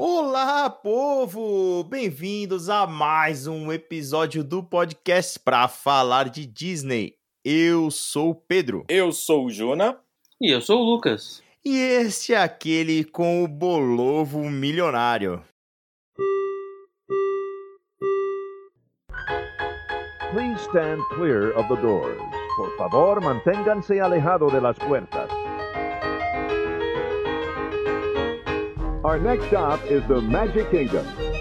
Olá, povo! Bem-vindos a mais um episódio do podcast para falar de Disney. Eu sou o Pedro. Eu sou o Juna. E eu sou o Lucas. E este é aquele com o bolovo milionário. Please stand clear of the doors. Por favor, manténganse alejado de las puertas. Our next stop is the Magic Kingdom.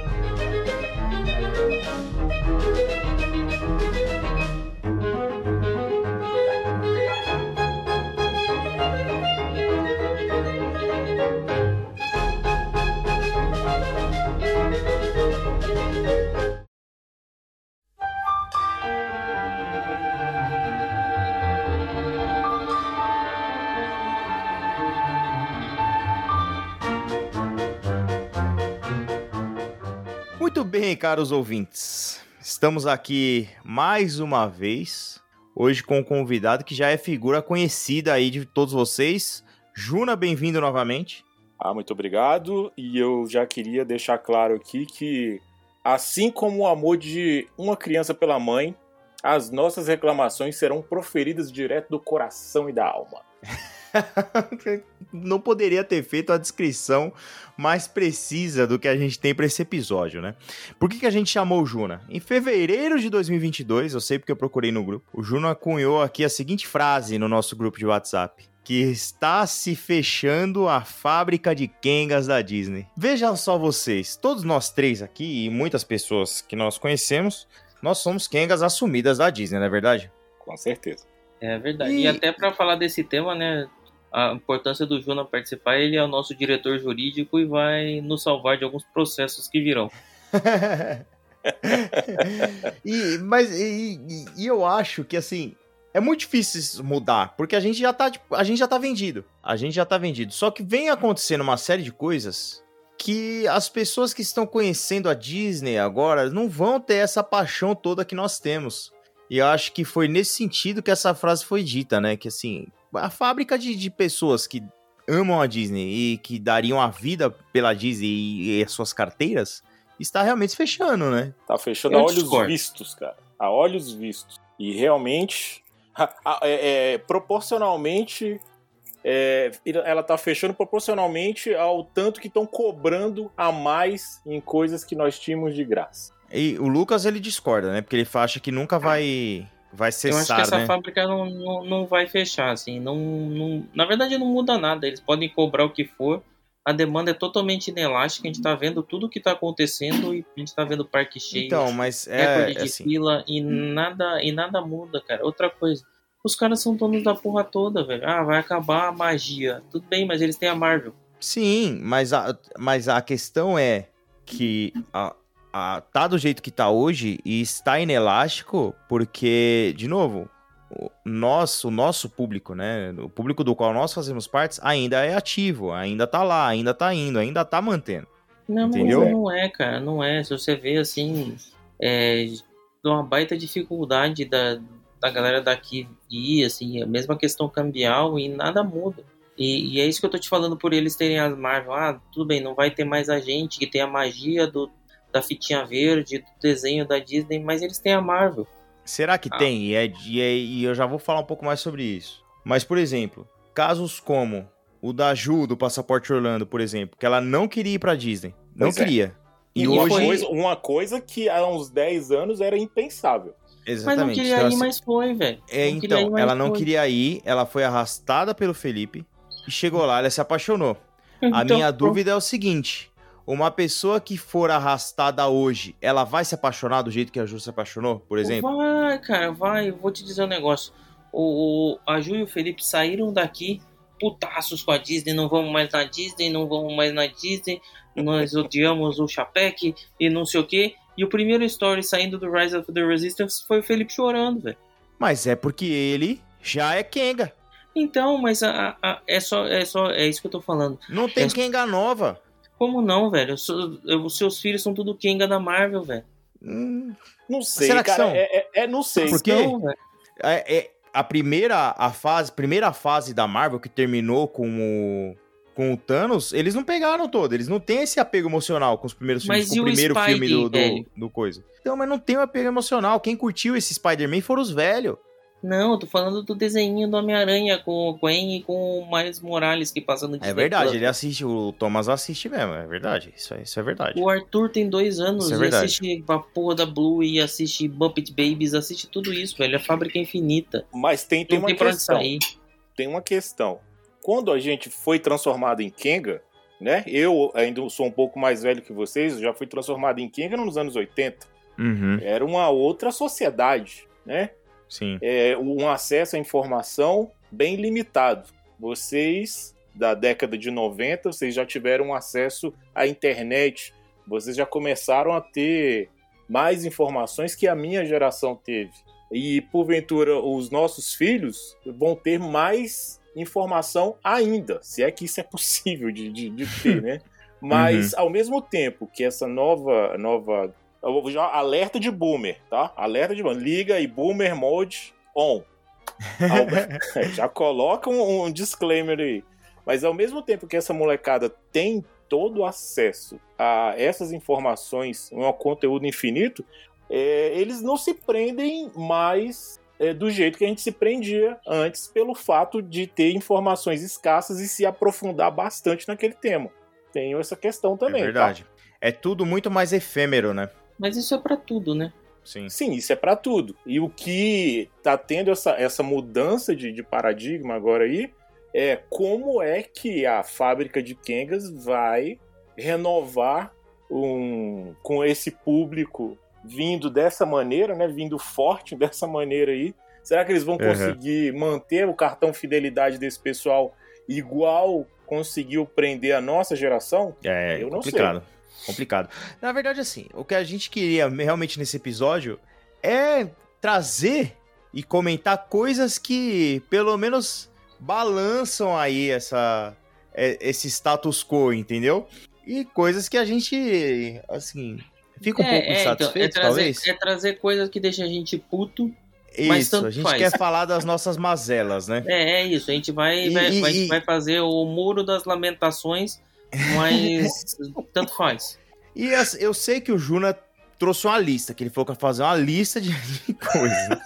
Caros ouvintes. Estamos aqui mais uma vez, hoje com um convidado que já é figura conhecida aí de todos vocês. Juna, bem-vindo novamente. Ah, muito obrigado. E eu já queria deixar claro aqui que, assim como o amor de uma criança pela mãe, as nossas reclamações serão proferidas direto do coração e da alma. Não poderia ter feito a descrição mais precisa do que a gente tem para esse episódio, né? Por que, que a gente chamou o Juna? Em fevereiro de 2022, eu sei porque eu procurei no grupo, o Juna cunhou aqui a seguinte frase no nosso grupo de WhatsApp. Que está se fechando a fábrica de Kengas da Disney. Vejam só vocês, todos nós três aqui e muitas pessoas que nós conhecemos, nós somos Kengas assumidas da Disney, não é verdade? Com certeza. É verdade. E- E, até pra falar desse tema, né? A importância do Juna participar, ele é o nosso diretor jurídico e vai nos salvar de alguns processos que virão. e, mas e, e- eu acho que assim é muito difícil mudar, porque a gente já tá tipo, a gente já tá vendido. A gente já tá vendido. Só que vem acontecendo uma série de coisas que as pessoas que estão conhecendo a Disney agora não vão ter essa paixão toda que nós temos. E eu acho que foi nesse sentido que essa frase foi dita, né? Que assim, a fábrica de, de pessoas que amam a Disney e que dariam a vida pela Disney e, e as suas carteiras está realmente fechando, né? Tá fechando Eu a olhos discordo. vistos, cara. A olhos vistos. E realmente, a- a- é- é, proporcionalmente, é, ela tá fechando proporcionalmente ao tanto que estão cobrando a mais em coisas que nós tínhamos de graça. E o Lucas ele discorda, né? Porque ele acha que nunca vai vai Eu acho que cessar, essa né? fábrica não, não, não vai fechar, assim. Não, não, na verdade, não muda nada. Eles podem cobrar o que for. A demanda é totalmente inelástica. A gente tá vendo tudo o que tá acontecendo e a gente tá vendo parque cheio. Então, mas recorde é de assim, fila e nada, e nada muda, cara. Outra coisa, os caras são donos da porra toda, velho. Ah, vai acabar a magia. Tudo bem, mas eles têm a Marvel. sim, mas a, mas a questão é que a, a, tá do jeito que tá hoje e está inelástico porque, de novo, o nosso, o nosso público, né? O público do qual nós fazemos partes ainda é ativo, ainda tá lá, ainda tá indo, ainda tá mantendo. Não, mas Entendeu? não é, cara, não é. Se você vê assim, é uma baita dificuldade da, da galera daqui ir, assim, a mesma questão cambial e nada muda. E, e é isso que eu tô te falando por eles terem as Marvel. Ah, tudo bem, não vai ter mais a gente que tem a magia do, da fitinha verde, do desenho da Disney, mas eles têm a Marvel. Será que Ah. tem? E, é- e é- e eu já vou falar um pouco mais sobre isso. Mas, por exemplo, casos como o da Ju, do Passaporte Orlando, por exemplo, que ela não queria ir pra Disney. Não Pois é. queria. E, E uma, hoje. coisa, uma coisa que há uns 10 anos era impensável. Mas Exatamente. não queria Então, ir, assim, mas foi, velho. é, Não ir, então, mas ela não foi. queria ir, ela foi arrastada pelo Felipe e chegou lá, ela se apaixonou. A Então, minha pronto. dúvida é o seguinte: uma pessoa que for arrastada hoje, ela vai se apaixonar do jeito que a Ju se apaixonou, por exemplo? Vai, cara, vai. Vou te dizer um negócio. O, o- a Ju e o Felipe saíram daqui putaços com a Disney. Não vamos mais na Disney, não vamos mais na Disney. Nós odiamos o Chapek e não sei o quê. E o primeiro story saindo do Rise of the Resistance foi o Felipe chorando, velho. Mas é porque ele já é Kenga. Então, mas a- a- é só, é só, é isso que eu tô falando. Não tem É- Kenga nova. Como não, velho? Os seus- Os seus filhos são tudo Kenga da Marvel, velho. Hum, Não sei, Será que cara. são? É, é- é- não sei. Por quê? Não, é, é a primeira a fase, primeira fase da Marvel que terminou com o com o Thanos, eles não pegaram todo. Eles não têm esse apego emocional com os primeiros Mas filmes, com o primeiro Spidey, filme do, do, do coisa. Então, mas não tem um apego emocional. Quem curtiu esse Spider-Man foram os velhos. Não, eu tô falando do desenho do Homem-Aranha com o Gwen e com o Miles Morales que passa no É verdade, ele assiste, o Thomas assiste mesmo, é verdade. Isso, é- isso é verdade. O Arthur tem dois anos Isso é e assiste a porra da Blue e assiste Muppet Babies, assiste tudo isso, velho. É fábrica infinita. Mas tem, tem Não uma tem questão. sair. Tem uma questão. Quando a gente foi transformado em Kenga, né? Eu ainda sou um pouco mais velho que vocês, já fui transformado em Kenga nos anos 80. Uhum, Era uma outra sociedade, né? Sim. é, um acesso à informação bem limitado. Vocês, da década de 90, vocês já tiveram acesso à internet, vocês já começaram a ter mais informações que a minha geração teve. E, porventura, os nossos filhos vão ter mais informação ainda, se é que isso é possível de, de, de ter, né? Mas, ao mesmo tempo que essa nova, nova eu vou já alerta de boomer, tá? Alerta de boomer. Liga e boomer mode on. Ao- já coloca um, um disclaimer aí. Mas ao mesmo tempo que essa molecada tem todo o acesso a essas informações, um conteúdo infinito, é, eles não se prendem mais é, do jeito que a gente se prendia antes, pelo fato de ter informações escassas e se aprofundar bastante naquele tema. Tem essa questão também. é verdade. É tudo muito mais efêmero, né? Mas isso é pra tudo, né? Sim. Sim, isso é pra tudo. E o que tá tendo essa, essa mudança de, de paradigma agora aí é como é que a fábrica de Kengas vai renovar um, com esse público vindo dessa maneira, né? Vindo forte dessa maneira aí. Será que eles vão Uhum. conseguir manter o cartão fidelidade desse pessoal igual conseguiu prender a nossa geração? É Eu não complicado. Complicado. Na verdade, assim, o que a gente queria realmente nesse episódio é trazer e comentar coisas que pelo menos balançam aí essa é, esse status quo, entendeu? E coisas que a gente assim fica um pouco então, insatisfeito, é trazer, talvez. é trazer coisas que deixam a gente puto. Isso, a gente faz. quer falar das nossas mazelas, né? É, é isso. A gente vai, E- vai, e- vai, e- vai fazer o muro das lamentações, mas tanto faz. E eu sei que o Juna trouxe uma lista, que ele falou que ia fazer uma lista de de coisas.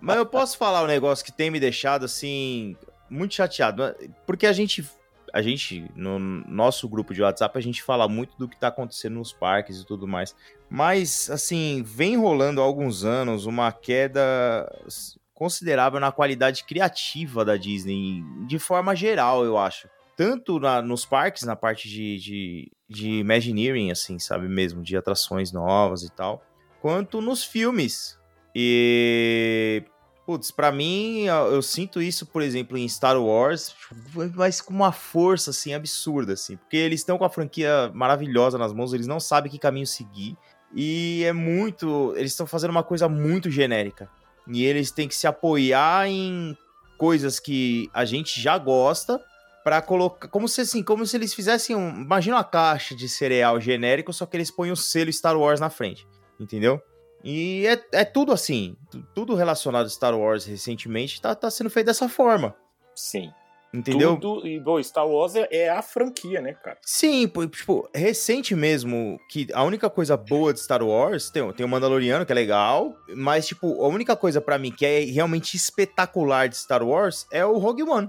Mas eu posso falar um negócio que tem me deixado, assim, muito chateado. Porque a gente, a gente, no nosso grupo de WhatsApp, a gente fala muito do que tá acontecendo nos parques e tudo mais. Mas, assim, vem rolando há alguns anos uma queda considerável na qualidade criativa da Disney, de forma geral, eu acho tanto na- nos parques, na parte de, de, de Imagineering, assim, sabe mesmo, de atrações novas e tal, quanto nos filmes. E. Putz, pra mim, eu, eu sinto isso, por exemplo, em Star Wars, mas com uma força, assim, absurda, assim. Porque eles estão com a franquia maravilhosa nas mãos, eles não sabem que caminho seguir. E é muito. Eles estão fazendo uma coisa muito genérica. E eles têm que se apoiar em coisas que a gente já gosta Pra colocar. Como se assim, como se eles fizessem um. Imagina uma caixa de cereal genérico, só que eles põem o selo Star Wars na frente. Entendeu? E é, é tudo assim. tu- Tudo relacionado a Star Wars recentemente tá, tá sendo feito dessa forma. Sim. Entendeu? Tudo, e, bom, Star Wars é, é a franquia, né, cara? Sim, tipo, recente mesmo, que a única coisa boa de Star Wars, tem, tem o Mandaloriano, que é legal, mas, tipo, a única coisa pra mim que é realmente espetacular de Star Wars é o Rogue One.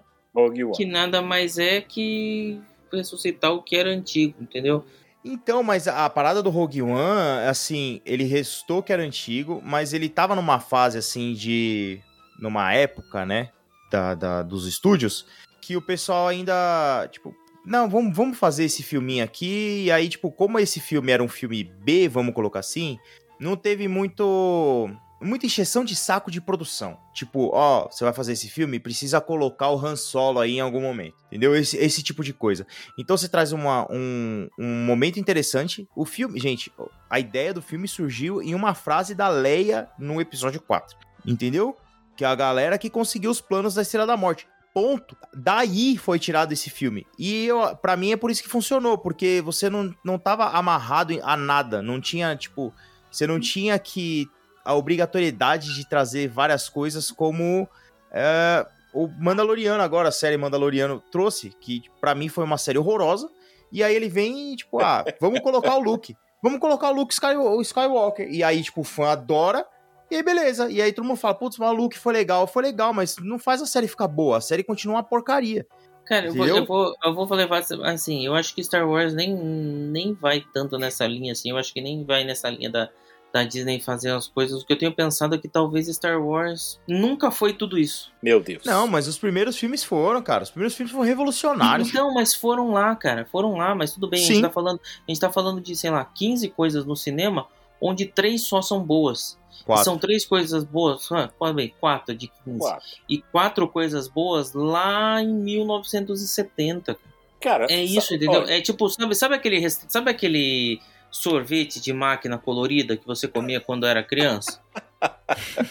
Que nada mais é que ressuscitar o que era antigo, entendeu? Então, mas a, a parada do Rogue One, assim, ele restou que era antigo, mas ele tava numa fase, assim, de... numa época, né, da, da- dos estúdios, que o pessoal ainda, tipo... Não, vamos, vamos fazer esse filminho aqui, e aí, tipo, como esse filme era um filme B, vamos colocar assim, não teve muito... Muita encheção de saco de produção. Tipo, ó, você vai fazer esse filme, precisa colocar o Han Solo aí em algum momento. Entendeu? Esse, esse tipo de coisa. Então você traz uma, um, um momento interessante. O filme, gente, a ideia do filme surgiu em uma frase da Leia no episódio 4. Entendeu? Que é a galera que conseguiu os planos da Estrela da Morte. Ponto. Daí foi tirado esse filme. E para mim é por isso que funcionou, porque você não, não tava amarrado a nada. Não tinha, tipo, você não tinha que a obrigatoriedade de trazer várias coisas como é, o Mandaloriano agora, a série Mandaloriano trouxe, que pra mim foi uma série horrorosa. E aí ele vem e, tipo, ah, vamos colocar o Luke. Vamos colocar o Luke Sky, o Skywalker. E aí, tipo, o fã adora. E aí, beleza. E aí todo mundo fala, putz, mas o Luke foi legal. Foi legal, mas não faz a série ficar boa. A série continua uma porcaria. Cara, eu vou, eu, vou, eu vou levar assim, eu acho que Star Wars nem, nem vai tanto nessa linha assim, eu acho que nem vai nessa linha da, da Disney fazer as coisas. O que eu tenho pensado é que talvez Star Wars nunca foi tudo isso. Meu Deus. Não, mas os primeiros filmes foram, cara. Os primeiros filmes foram revolucionários. Então, mas foram lá, cara, foram lá, mas tudo bem, a gente tá falando, a gente tá falando de, sei lá, 15 coisas no cinema, onde três só são boas. Quatro. São três coisas boas, pode bem, quatro de 15. Quatro. E quatro coisas boas lá em 1970. Cara, É isso, sabe- entendeu? olha, É tipo, sabe, sabe aquele sabe aquele sorvete de máquina colorida que você comia quando era criança?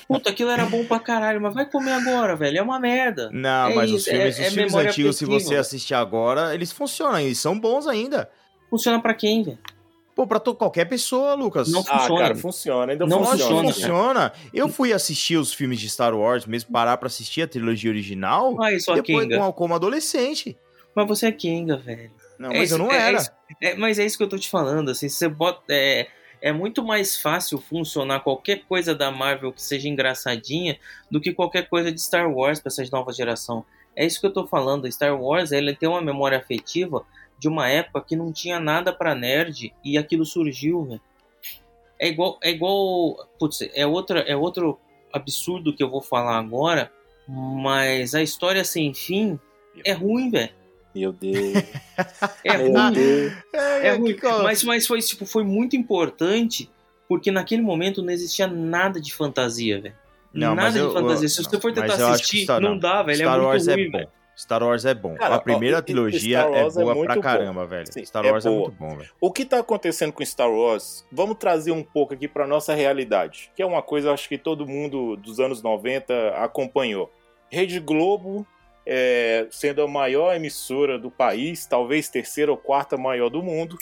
Puta, aquilo era bom pra caralho, mas vai comer agora, velho. É uma merda. Não, É mas os isso, filmes, é- os é filmes antigos, se você assistir agora, eles funcionam. Eles são bons ainda. Funciona pra quem, velho? Pô, pra qualquer pessoa, Lucas. Não Ah, funciona. cara, funciona. Ainda Não funciona. funciona, funciona. Eu fui assistir os filmes de Star Wars, mesmo parar pra assistir a trilogia original, Ai, sua depois Kenga. como, como adolescente. Mas você é Kenga, velho. Não, É mas isso, eu não é- é era. É, mas é isso que eu tô te falando, assim, você bota. É, é muito mais fácil funcionar qualquer coisa da Marvel que seja engraçadinha do que qualquer coisa de Star Wars pra essa nova geração. É isso que eu tô falando. Star Wars, ele tem uma memória afetiva de uma época que não tinha nada pra nerd e aquilo surgiu, velho. É igual. É igual. Putz, é, outra, é outro absurdo que eu vou falar agora, mas a história sem fim é ruim, velho. Meu Deus. É Meu ruim. Deus. É que ruim, co- mas, mas foi, tipo, foi muito importante porque naquele momento não existia nada de fantasia, velho. Não, mas Nada eu- de fantasia. Se você for tentar assistir, Star- não, não. dá, velho. Star é muito Wars ruim, é bom. velho. Star Wars é bom. Cara, a primeira ó, trilogia é é boa muito pra bom. caramba, velho. Sim, Star é Wars é, boa. muito bom, velho. O que tá acontecendo com Star Wars? Vamos trazer um pouco aqui pra nossa realidade, que é uma coisa acho que todo mundo dos anos 90 acompanhou. Rede Globo, é, sendo a maior emissora do país, talvez terceira ou quarta maior do mundo,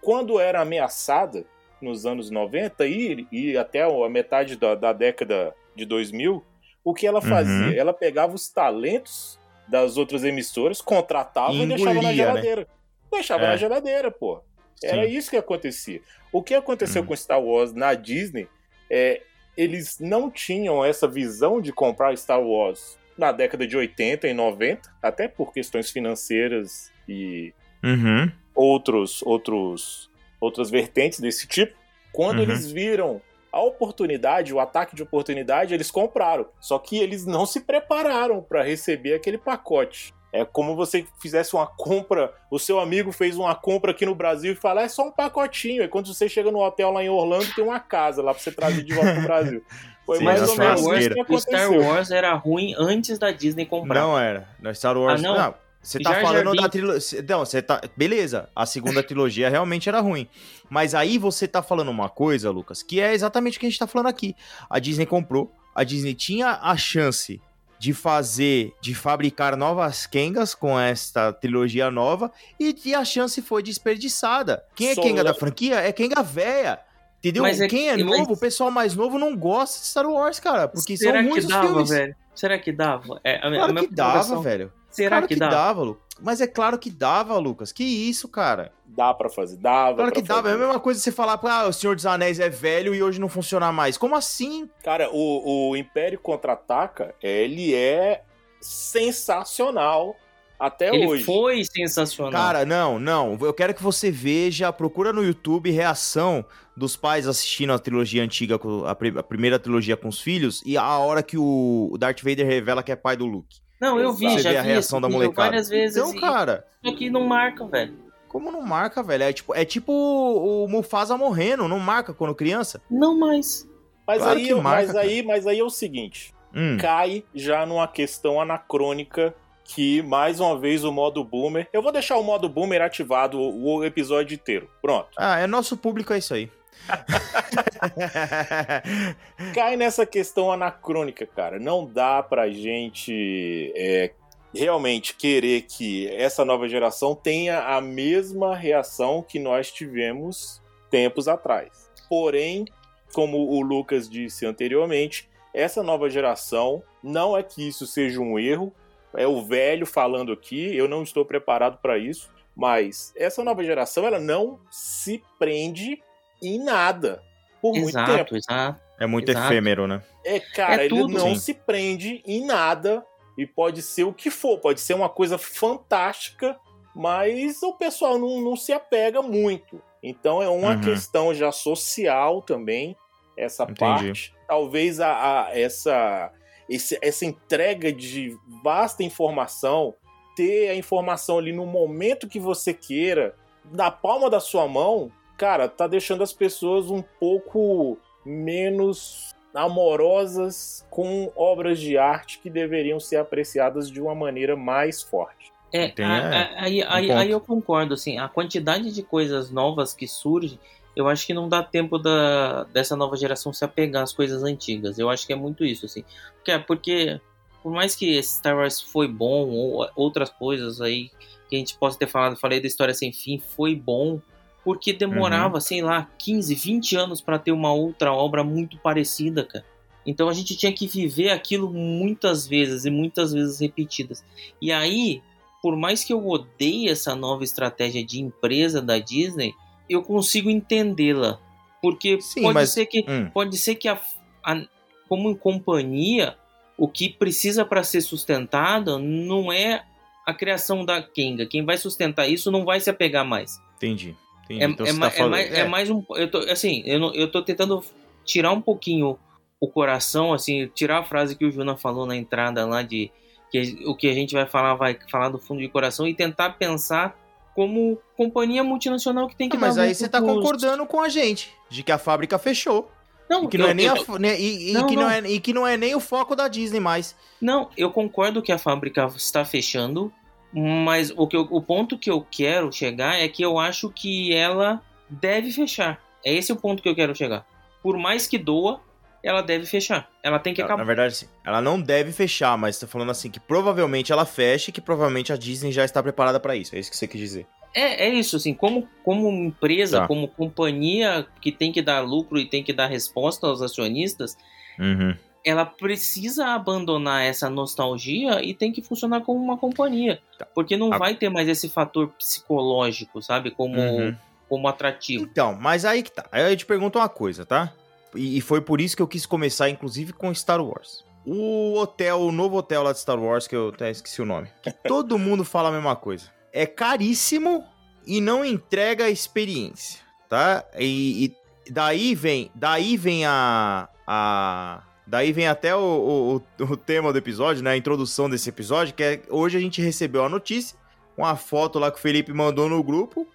quando era ameaçada nos anos 90 e, e até a metade da, da década de 2000, o que ela fazia? Uhum. Ela pegava os talentos das outras emissoras, contratava e, E deixava na engolia, né? geladeira. Deixava É. na geladeira, pô. Era Sim. isso que acontecia. O que aconteceu Hum. com Star Wars na Disney é eles não tinham essa visão de comprar Star Wars na década de 80 e 90, até por questões financeiras e Uhum. outros outros outras vertentes desse tipo. Quando Uhum. eles viram a oportunidade, o ataque de oportunidade, eles compraram. Só que eles não se prepararam para receber aquele pacote. É como você fizesse uma compra, o seu amigo fez uma compra aqui no Brasil e fala, "Ah, é só um pacotinho. E quando você chega no hotel lá em Orlando, tem uma casa lá pra você trazer de volta pro Brasil. Foi Sim, mais ou menos isso que O Star aconteceu. Wars era ruim antes da Disney comprar. Não era. No Star Wars. Ah, não? não. Você tá Jar Jar falando da trilogia. Não, você tá. Beleza, a segunda trilogia realmente era ruim. Mas aí você tá falando uma coisa, Lucas, que é exatamente o que a gente tá falando aqui. A Disney comprou, a Disney tinha a chance de fazer, de fabricar novas Kengas com esta trilogia nova, e, e a chance foi desperdiçada. Quem é Só Kenga da franquia é Kenga véia. Entendeu? Mas é Quem é que- mas- novo, o pessoal mais novo não gosta de Star Wars, cara. Porque Será são muitos dava, filmes. velho? Será que dava? É, a, a Claro minha que dava, velho. Será claro que, que, dava? dava, Lu. Mas é claro que dava, Lucas. Que isso, cara? Dá pra fazer, dava Claro pra que dava. É a fazer. mesma coisa você falar, ah, o Senhor dos Anéis é velho e hoje não funciona mais. Como assim? Cara, o, o Império Contra-Ataca, ele é sensacional até Ele hoje. foi sensacional. Cara, não, não. Eu quero que você veja, procura no YouTube reação dos pais assistindo a trilogia antiga, a, pri- a primeira trilogia com os filhos, e a hora que o Darth Vader revela que é pai do Luke. não, eu vi, Você já vê a vi reação esse da vídeo molecada. várias vezes. Então, e- cara, Só que não marca, velho. como não marca, velho? É tipo, é tipo o Mufasa morrendo, não marca quando criança? Não mais. Mas, Claro aí, que marca, mas, aí, mas aí é o seguinte: Hum. cai já numa questão anacrônica que, mais uma vez, o modo boomer. Eu vou deixar o modo boomer ativado o episódio inteiro. Pronto. Ah, é nosso público, é isso aí. Cai nessa questão anacrônica, cara. Não dá pra gente é, realmente querer que essa nova geração tenha a mesma reação que nós tivemos tempos atrás. Porém, como o Lucas disse anteriormente, essa nova geração, não é que isso seja um erro, é o velho falando aqui, eu não estou preparado para isso, mas essa nova geração ela não se prende em nada por muito Exato, tempo. exato. É muito Exato. efêmero, né? É, cara, É ele não Sim. se prende em nada e pode ser o que for, pode ser uma coisa fantástica, mas o pessoal não, não se apega muito. Então é uma Uhum. questão já social também, essa Entendi. parte. Talvez a, a- essa, esse- essa entrega de vasta informação, ter a informação ali no momento que você queira, na palma da sua mão, cara, tá deixando as pessoas um pouco menos amorosas com obras de arte que deveriam ser apreciadas de uma maneira mais forte. É, Tem, a- é, a- aí, um aí, aí eu concordo, assim, a quantidade de coisas novas que surge, eu acho que não dá tempo da, dessa nova geração se apegar às coisas antigas. Eu acho que é muito isso, assim. Porque, porque por mais que Star Wars foi bom, ou outras coisas aí que a gente possa ter falado, falei da história sem fim, foi bom, porque demorava, sei lá, 15, 20 anos para ter uma outra obra muito parecida, cara. Então a gente tinha que viver aquilo muitas vezes e muitas vezes repetidas. E aí, por mais que eu odeie essa nova estratégia de empresa da Disney, eu consigo entendê-la. Porque Sim, pode, mas- ser que, Hum. pode ser que, a, a- como companhia, o que precisa para ser sustentado não é a criação da Kenga. Quem vai sustentar isso não vai se apegar mais. Entendi. Entendi. É, Então é tá é falando- mais, é mais um. Eu tô, assim, eu, não- eu tô tentando tirar um pouquinho o coração, assim, tirar a frase que o Juna falou na entrada lá de que o que a gente vai falar vai falar do fundo de coração e tentar pensar como companhia multinacional que tem que Ah, mas dar aí você tá concordando com a gente de que a fábrica fechou. Não, E que não eu- é nem eu- a fo- né, e, e Não, que não não. é, e que não é nem o foco da Disney mais. Não, eu concordo que a fábrica está fechando, mas o, que eu- o ponto que eu quero chegar é que eu acho que ela deve fechar. É esse o ponto que eu quero chegar. Por mais que doa, ela deve fechar. Ela tem que Na, na acabar. verdade, assim, ela não deve fechar, mas tá falando assim que provavelmente ela feche e que provavelmente a Disney já está preparada pra isso. É isso que você quis dizer. É, é isso, assim, como, como empresa, Tá. como companhia que tem que dar lucro e tem que dar resposta aos acionistas, Uhum. Ela precisa abandonar essa nostalgia e tem que funcionar como uma companhia. Tá. Porque não A- vai ter mais esse fator psicológico, sabe? Como, Uhum. como atrativo. Então, mas aí que tá. Aí eu te pergunto uma coisa, tá? E, e foi por isso que eu quis começar, inclusive, com Star Wars. O hotel, o novo hotel lá de Star Wars, que eu até esqueci o nome. Que todo mundo fala a mesma coisa. É caríssimo e não entrega a experiência, tá? E, e daí vem, daí vem a, a daí vem até o, o, o- tema do episódio, né? A introdução desse episódio, que é hoje a gente recebeu a notícia, uma foto lá que o Felipe mandou no grupo,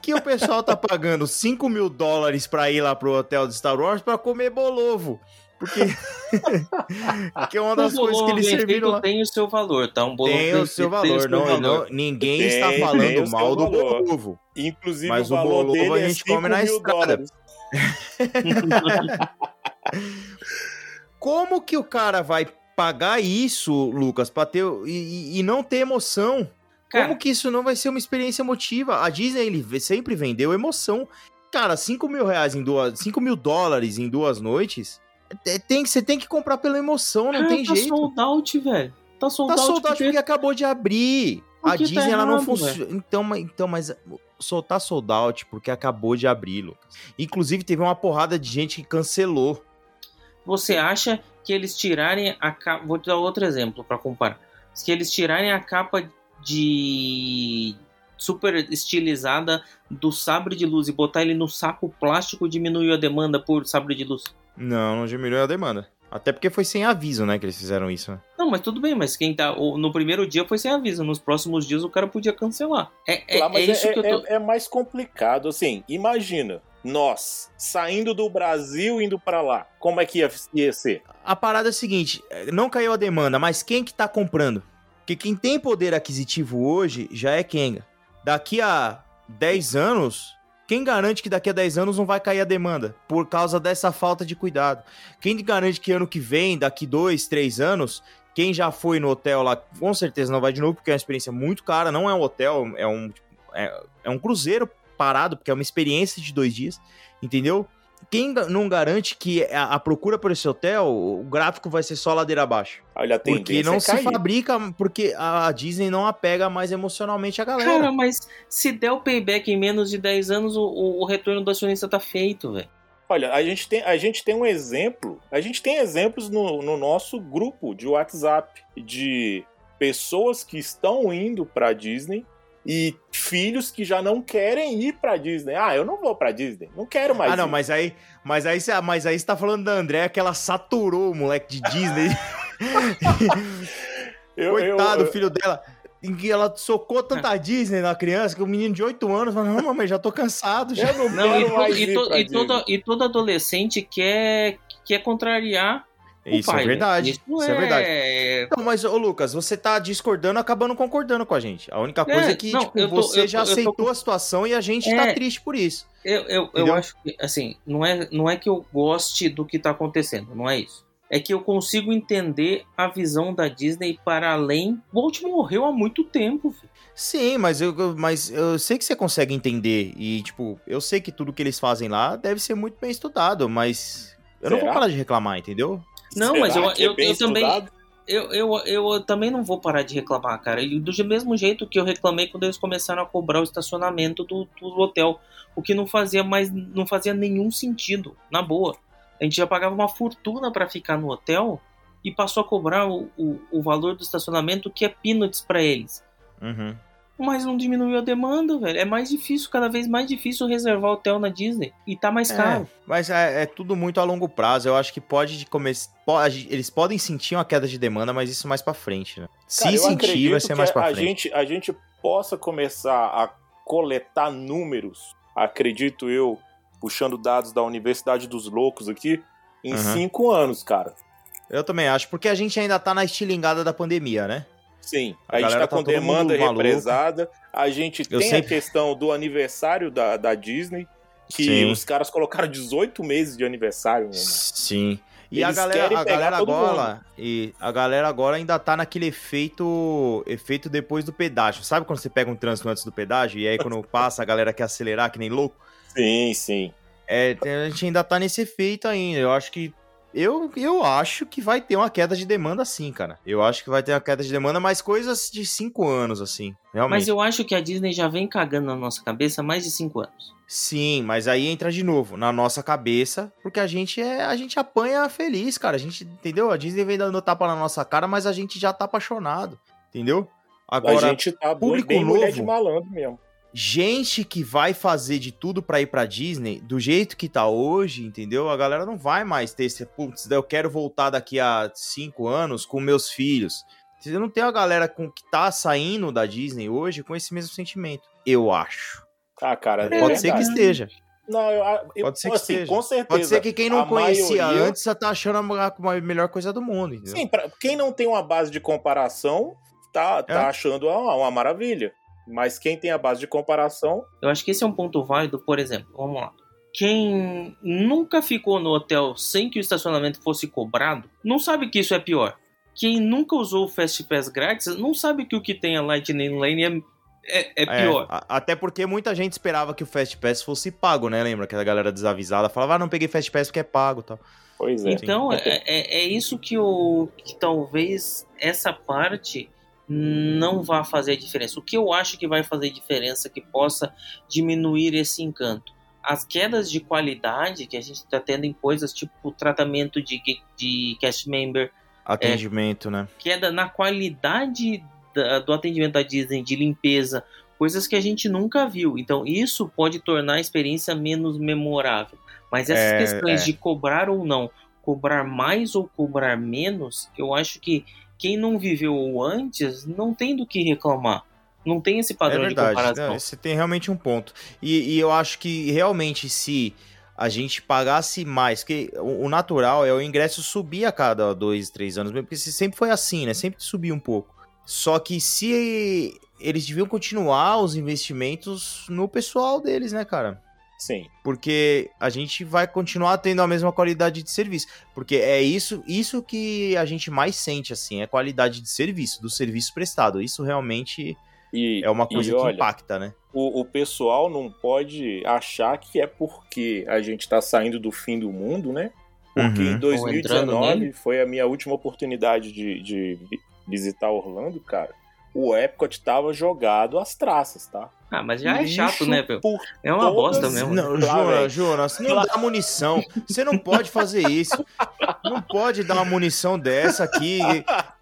que o pessoal tá pagando 5 mil dólares pra ir lá pro hotel de Star Wars pra comer bolovo. Porque, que é uma das coisas que eles serviram lá. tem o seu valor, tá? Um bolo Tem o seu feito tem valor, não, não- ninguém Tem, está falando mal do valor. bolovo. Inclusive, Mas o o valor bolovo dele a é gente 5 come na estrada. Como que o cara vai pagar isso, Lucas, pra ter e, e- não ter emoção? Cara, Como que isso não vai ser uma experiência emotiva? A Disney ele sempre vendeu emoção. Cara, 5 mil reais em duas. 5 mil dólares em duas noites. é- tem, você tem que comprar pela emoção, não cara, tem tá jeito. sold out, velho. Tá sold Tá out soldado porque- porque acabou de abrir. A Porque tá Disney ela não errado, funciona. Então, mas- então, mas soltar sold out porque acabou de abrir, Lucas. Inclusive, teve uma porrada de gente que cancelou. Você acha que eles tirarem a capa. Vou te dar outro exemplo pra comparar. Se eles tirarem a capa de super estilizada do sabre de luz e botar ele no saco plástico diminuiu a demanda por sabre de luz. Não, não diminuiu a demanda. Até porque foi sem aviso, né, que eles fizeram isso. né? Não, mas tudo bem, mas quem tá. No primeiro dia foi sem aviso, nos próximos dias o cara podia cancelar. É, é, mas é isso é, que eu tô. é- é mais complicado, assim, imagina, nós, saindo do Brasil, indo pra lá, como é que ia, ia ser? A parada é a seguinte, não caiu a demanda, mas quem que tá comprando? Porque quem tem poder aquisitivo hoje já é Kenga. Daqui a 10 anos, quem garante que daqui a 10 anos não vai cair a demanda? Por causa dessa falta de cuidado. Quem garante que ano que vem, daqui 2, 3 anos, quem já foi no hotel lá, com certeza não vai de novo, porque é uma experiência muito cara, não é um hotel, é um, é, é um cruzeiro parado, porque é uma experiência de dois dias, entendeu? quem não garante que a, a procura por esse hotel, o gráfico vai ser só ladeira abaixo? Olha, a Porque tendência não é se cair. fabrica, porque a Disney não apega mais emocionalmente a galera. Cara, mas se der o payback em menos de 10 anos, o, o, o retorno do acionista tá feito, velho. Olha, a gente tem, a gente tem um exemplo, a gente tem exemplos no, no nosso grupo de WhatsApp de pessoas que estão indo pra Disney e filhos que já não querem ir pra Disney. Ah, eu não vou pra Disney, não quero mais. ah, não, ir. mas aí, mas aí, mas aí você tá falando da Andréa que ela saturou o moleque de Disney. Eu- Coitado, eu- o filho dela. Em que ela socou tanta Disney na criança que o menino de 8 anos fala: Não, mamãe, já tô cansado. Já. Eu não, Não, e, quero to- mais e ir to- pra e e todo adolescente quer, quer contrariar Isso pai. é verdade. Isso, Isso é verdade. é- Não, mas, ô Lucas, você tá discordando, acabando concordando com a gente. A única coisa é, É, que não, tipo, tô- você já tô- tô aceitou com- a situação e a gente É. tá triste por isso. Eu, eu, eu acho que, assim, não é, não é que eu goste do que tá acontecendo, não é isso. É que eu consigo entender a visão da Disney para além. O Walt morreu há muito tempo, filho. Sim, mas eu, mas eu sei que você consegue entender. E, tipo, eu sei que tudo que eles fazem lá deve ser muito bem estudado, mas eu não vou Será? parar de reclamar, entendeu? Não, Será mas eu, que é eu, eu também. Eu, eu, eu também não vou parar de reclamar, cara. E do mesmo jeito que eu reclamei quando eles começaram a cobrar o estacionamento do, do hotel. O que não fazia mais. não fazia nenhum sentido, na boa. A gente já pagava uma fortuna pra ficar no hotel e passou a cobrar o, o, o valor do estacionamento que é peanuts pra eles. Uhum. Mas não diminuiu a demanda, velho. É mais difícil, cada vez mais difícil reservar hotel na Disney. E tá mais caro. É, mas é, é tudo muito a longo prazo. Eu acho que pode começar. Eles podem sentir uma queda de demanda, mas isso mais pra frente, né? Se Cara, eu sentir, vai ser que mais pra a frente. gente, a gente possa começar a coletar números, acredito eu, puxando dados da Universidade dos Loucos aqui, em Aham. cinco anos, cara. Eu também acho, porque a gente ainda tá na estilingada da pandemia, né? Sim, A a, gente galera tá com tá mundo demanda represada, a gente tem sempre- a questão do aniversário da, da Disney, que Sim. os caras colocaram 18 meses de aniversário. Sim. E a Eles galera, querem a galera agora, e a galera agora ainda tá naquele efeito, efeito depois do pedágio. Sabe quando você pega um trânsito antes do pedágio e aí quando passa a galera quer acelerar que nem louco? Sim, sim. É, a gente ainda tá nesse efeito ainda. Eu acho que eu, eu acho que vai ter uma queda de demanda sim, cara. Eu acho que vai ter uma queda de demanda, mas coisas de cinco anos assim, realmente. Mas eu acho que a Disney já vem cagando na nossa cabeça há mais de cinco anos. Sim, mas aí entra de novo na nossa cabeça, porque a gente é, a gente apanha feliz, cara. A gente, entendeu? A Disney vem dando tapa na nossa cara, mas a gente já tá apaixonado, entendeu? Agora, a gente tá público bem mulher novo. de malandro mesmo. Gente que vai fazer de tudo pra ir pra Disney, do jeito que tá hoje, entendeu? A galera não vai mais ter esse, putz, eu quero voltar daqui a cinco anos com meus filhos. Você não tem a galera com que tá saindo da Disney hoje com esse mesmo sentimento. Eu acho. Ah, cara, é Pode ser que esteja. Não, eu, eu Pode ser que assim, esteja. com certeza. Pode ser que quem não a conhecia maioria- antes já tá achando a, a melhor coisa do mundo, entendeu? Sim, pra quem não tem uma base de comparação, tá, tá É. achando uma, uma maravilha. Mas quem tem a base de comparação, Eu acho que esse é um ponto válido, por exemplo, vamos lá. Quem nunca ficou no hotel sem que o estacionamento fosse cobrado, não sabe que isso é pior. Quem nunca usou o Fast Pass grátis, não sabe que o que tem a Lightning Lane é, é, é É, pior. a- até porque muita gente esperava que o Fast Pass fosse pago, né? Lembra que a galera desavisada falava, ah, não peguei Fast Pass porque é pago e tal. pois é. Então, é, é, é isso que, o, que talvez essa parte não vá fazer diferença. O que eu acho que vai fazer diferença, que possa diminuir esse encanto? As quedas de qualidade que a gente está tendo em coisas tipo tratamento de, de cast member, Atendimento, né? queda na qualidade da- do atendimento da Disney, de limpeza, coisas que a gente nunca viu. Então, isso pode tornar a experiência menos memorável. Mas essas É, questões é. de cobrar ou não, cobrar mais ou cobrar menos, eu acho que quem não viveu antes não tem do que reclamar. Não tem esse padrão é de verdade. comparação. Você tem realmente um ponto. E, e eu acho que realmente se a gente pagasse mais, porque o, o natural é o ingresso subir a cada dois, três anos, porque sempre foi assim, né? Sempre subia um pouco. Só que se eles deviam continuar os investimentos no pessoal deles, né, cara? Sim. porque a gente vai continuar tendo a mesma qualidade de serviço, porque é isso, isso que a gente mais sente assim, é a qualidade de serviço, do serviço prestado. Isso realmente E, é uma e coisa que olha, impacta, né? o, o pessoal não pode achar que é porque a gente tá saindo do fim do mundo, né? Porque Uhum. em Ou entrando 2019 nele. foi a minha última oportunidade de, de vi- visitar Orlando, cara. O Epcot tava jogado às traças, tá? Ah, mas já é Lixo chato, né, meu? É uma todas- bosta mesmo. Não, Lá, Jonas. Jonas, não dá munição. Você não pode fazer isso. Não pode dar uma munição dessa aqui.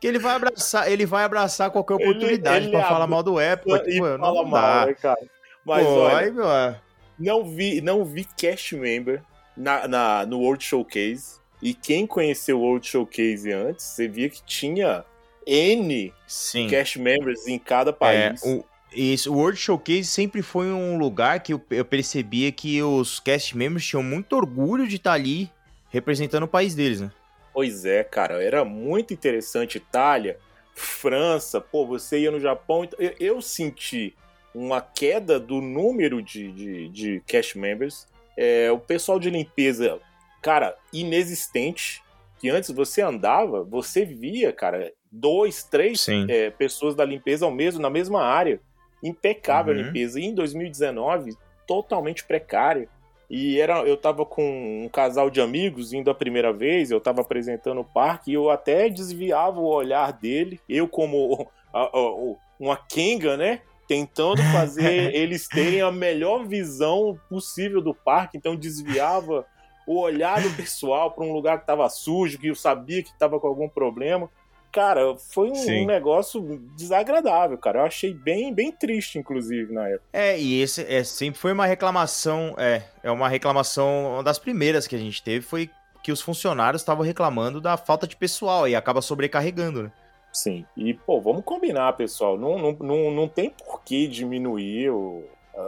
Que ele vai abraçar, ele vai abraçar qualquer oportunidade abra- falar mal do Epcot. e Pô, não fala dá. mal, né, cara? Mas Pô, olha, aí, meu, é. não vi, não vi cast member na, na- no World Showcase. E quem conheceu o World Showcase antes, você via que tinha N Sim. cast members em cada É, país. o, isso, o World Showcase sempre foi um lugar que eu, eu percebia que os cast members tinham muito orgulho de estar ali representando o país deles, né? Pois é, cara, era muito interessante. Itália, França, pô, você ia no Japão. então, Eu, eu senti uma queda do número de, de, de cast members. É, o pessoal de limpeza, cara, inexistente. Que antes você andava, você via, cara, dois, três é, pessoas da limpeza ao mesmo, na mesma área. Impecável Uhum. a limpeza. E em 2019, totalmente precária. E era, eu tava com um casal de amigos indo a primeira vez, eu tava apresentando o parque e eu até desviava o olhar dele, eu como a- a- o- uma Kenga, né? Tentando fazer eles terem a melhor visão possível do parque, então desviava o olhar do pessoal para um lugar que tava sujo, que eu sabia que tava com algum problema. Cara, foi um, Sim. negócio desagradável, cara. Eu achei bem, bem triste, inclusive, na época. É, e esse é, sempre foi uma reclamação, é, é uma reclamação, uma das primeiras que a gente teve foi que os funcionários estavam reclamando da falta de pessoal e acaba sobrecarregando, né? Sim. E, pô, vamos combinar, pessoal. Não, não, não, não tem por que diminuir o-